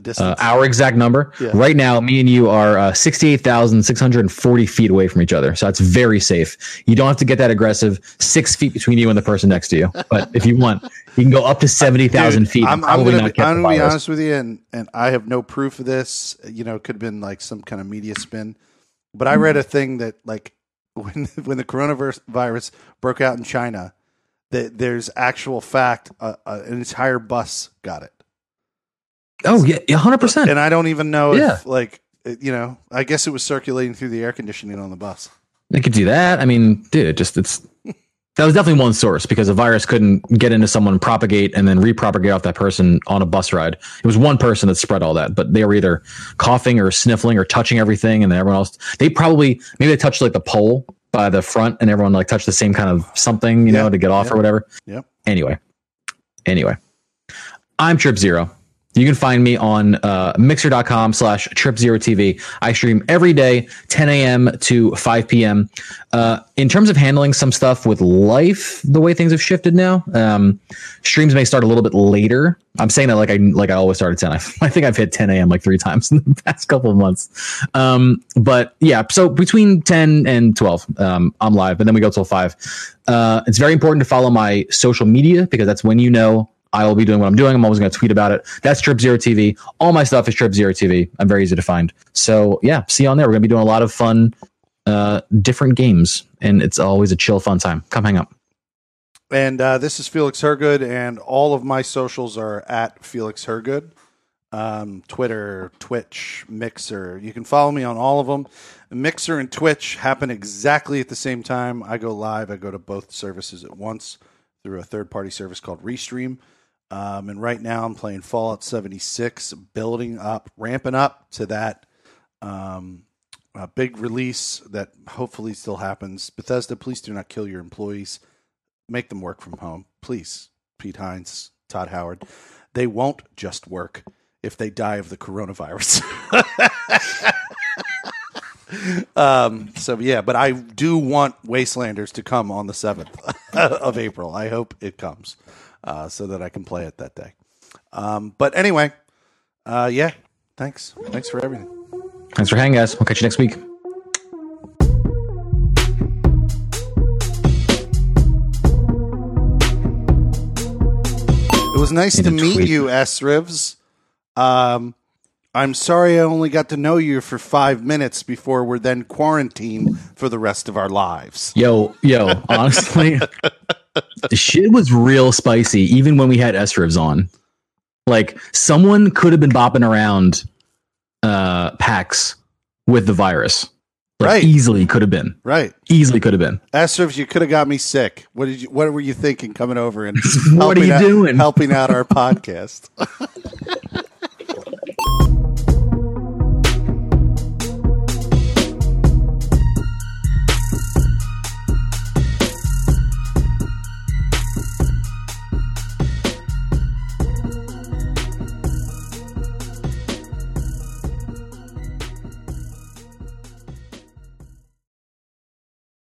A: The
B: Uh, our exact number
A: Yeah.
B: right now, me and you are uh, sixty-eight thousand six hundred forty feet away from each other, so that's very safe. You don't have to get that aggressive. Six feet between you and the person next to you, but if you want, you can go up to seventy thousand
A: Dude,
B: feet.
A: I'm, I'm gonna,
B: not
A: be, I'm gonna be honest with you, and, and I have no proof of this. You know, it could have been like some kind of media spin, but I read a thing that like when when the coronavirus virus broke out in China, that there's actual fact uh, uh, an entire bus got it,
B: Oh yeah, hundred percent.
A: and I don't even know
B: Yeah.
A: if like you know, I guess it was circulating through the air conditioning on the bus.
B: They could do that. I mean, dude, it just it's that was definitely one source because a virus couldn't get into someone, propagate, and then repropagate off that person on a bus ride. It was one person that spread all that, but they were either coughing or sniffling or touching everything, and then everyone else. They probably maybe they touched like the pole by the front, and everyone like touched the same kind of something, you
A: Yeah,
B: know, to get off
A: yeah.
B: or whatever.
A: Yep.
B: Anyway, anyway, I'm Trip Zero. You can find me on uh, mixer.com slash trip zero TV. I stream every day, 10 a.m. to 5 p.m. Uh, in terms of handling some stuff with life, the way things have shifted now, um, streams may start a little bit later. I'm saying that like I like I always start at 10. I, I think I've hit 10 a.m. like three times in the past couple of months. Um, but yeah, so between 10 and 12, um, I'm live, and then we go till five. Uh, it's very important to follow my social media because that's when you know I will be doing what I'm doing. I'm always going to tweet about it. That's Trip Zero TV. All my stuff is Trip Zero TV. I'm very easy to find. So yeah, see you on there. We're going to be doing a lot of fun, uh, different games, and it's always a chill, fun time. Come hang out.
A: And uh, this is Felix Hergood, and all of my socials are at Felix Hergood. Um, Twitter, Twitch, Mixer. You can follow me on all of them. Mixer and Twitch happen exactly at the same time. I go live. I go to both services at once through a third party service called Restream. Um, and right now I'm playing Fallout 76, building up, ramping up to that um, uh, big release that hopefully still happens. Bethesda, please do not kill your employees make them work from home, please. Pete Hines, Todd Howard. They won't just work if they die of the coronavirus. um, so yeah, but I do want Wastelanders to come on the seventh of April. I hope it comes uh, so that I can play it that day. Um, but anyway, uh, yeah, thanks, thanks for everything.
B: Thanks for hanging, guys. We'll catch you next week.
A: It was nice
B: In
A: to meet
B: tweet.
A: you, S. Rivs. Um, I'm sorry I only got to know you for five minutes before we're then quarantined for the rest of our lives.
B: Yo, yo, honestly, the shit was real spicy, even when we had S Rivs on. Like, someone could have been bopping around uh PAX with the virus. Like,
A: Right.
B: Easily could have been.
A: Right.
B: Easily could have been.
A: S. Rivs, you could have got me sick. What did you? What were you thinking coming over and
B: What are you
A: out,
B: doing?
A: helping out our podcast?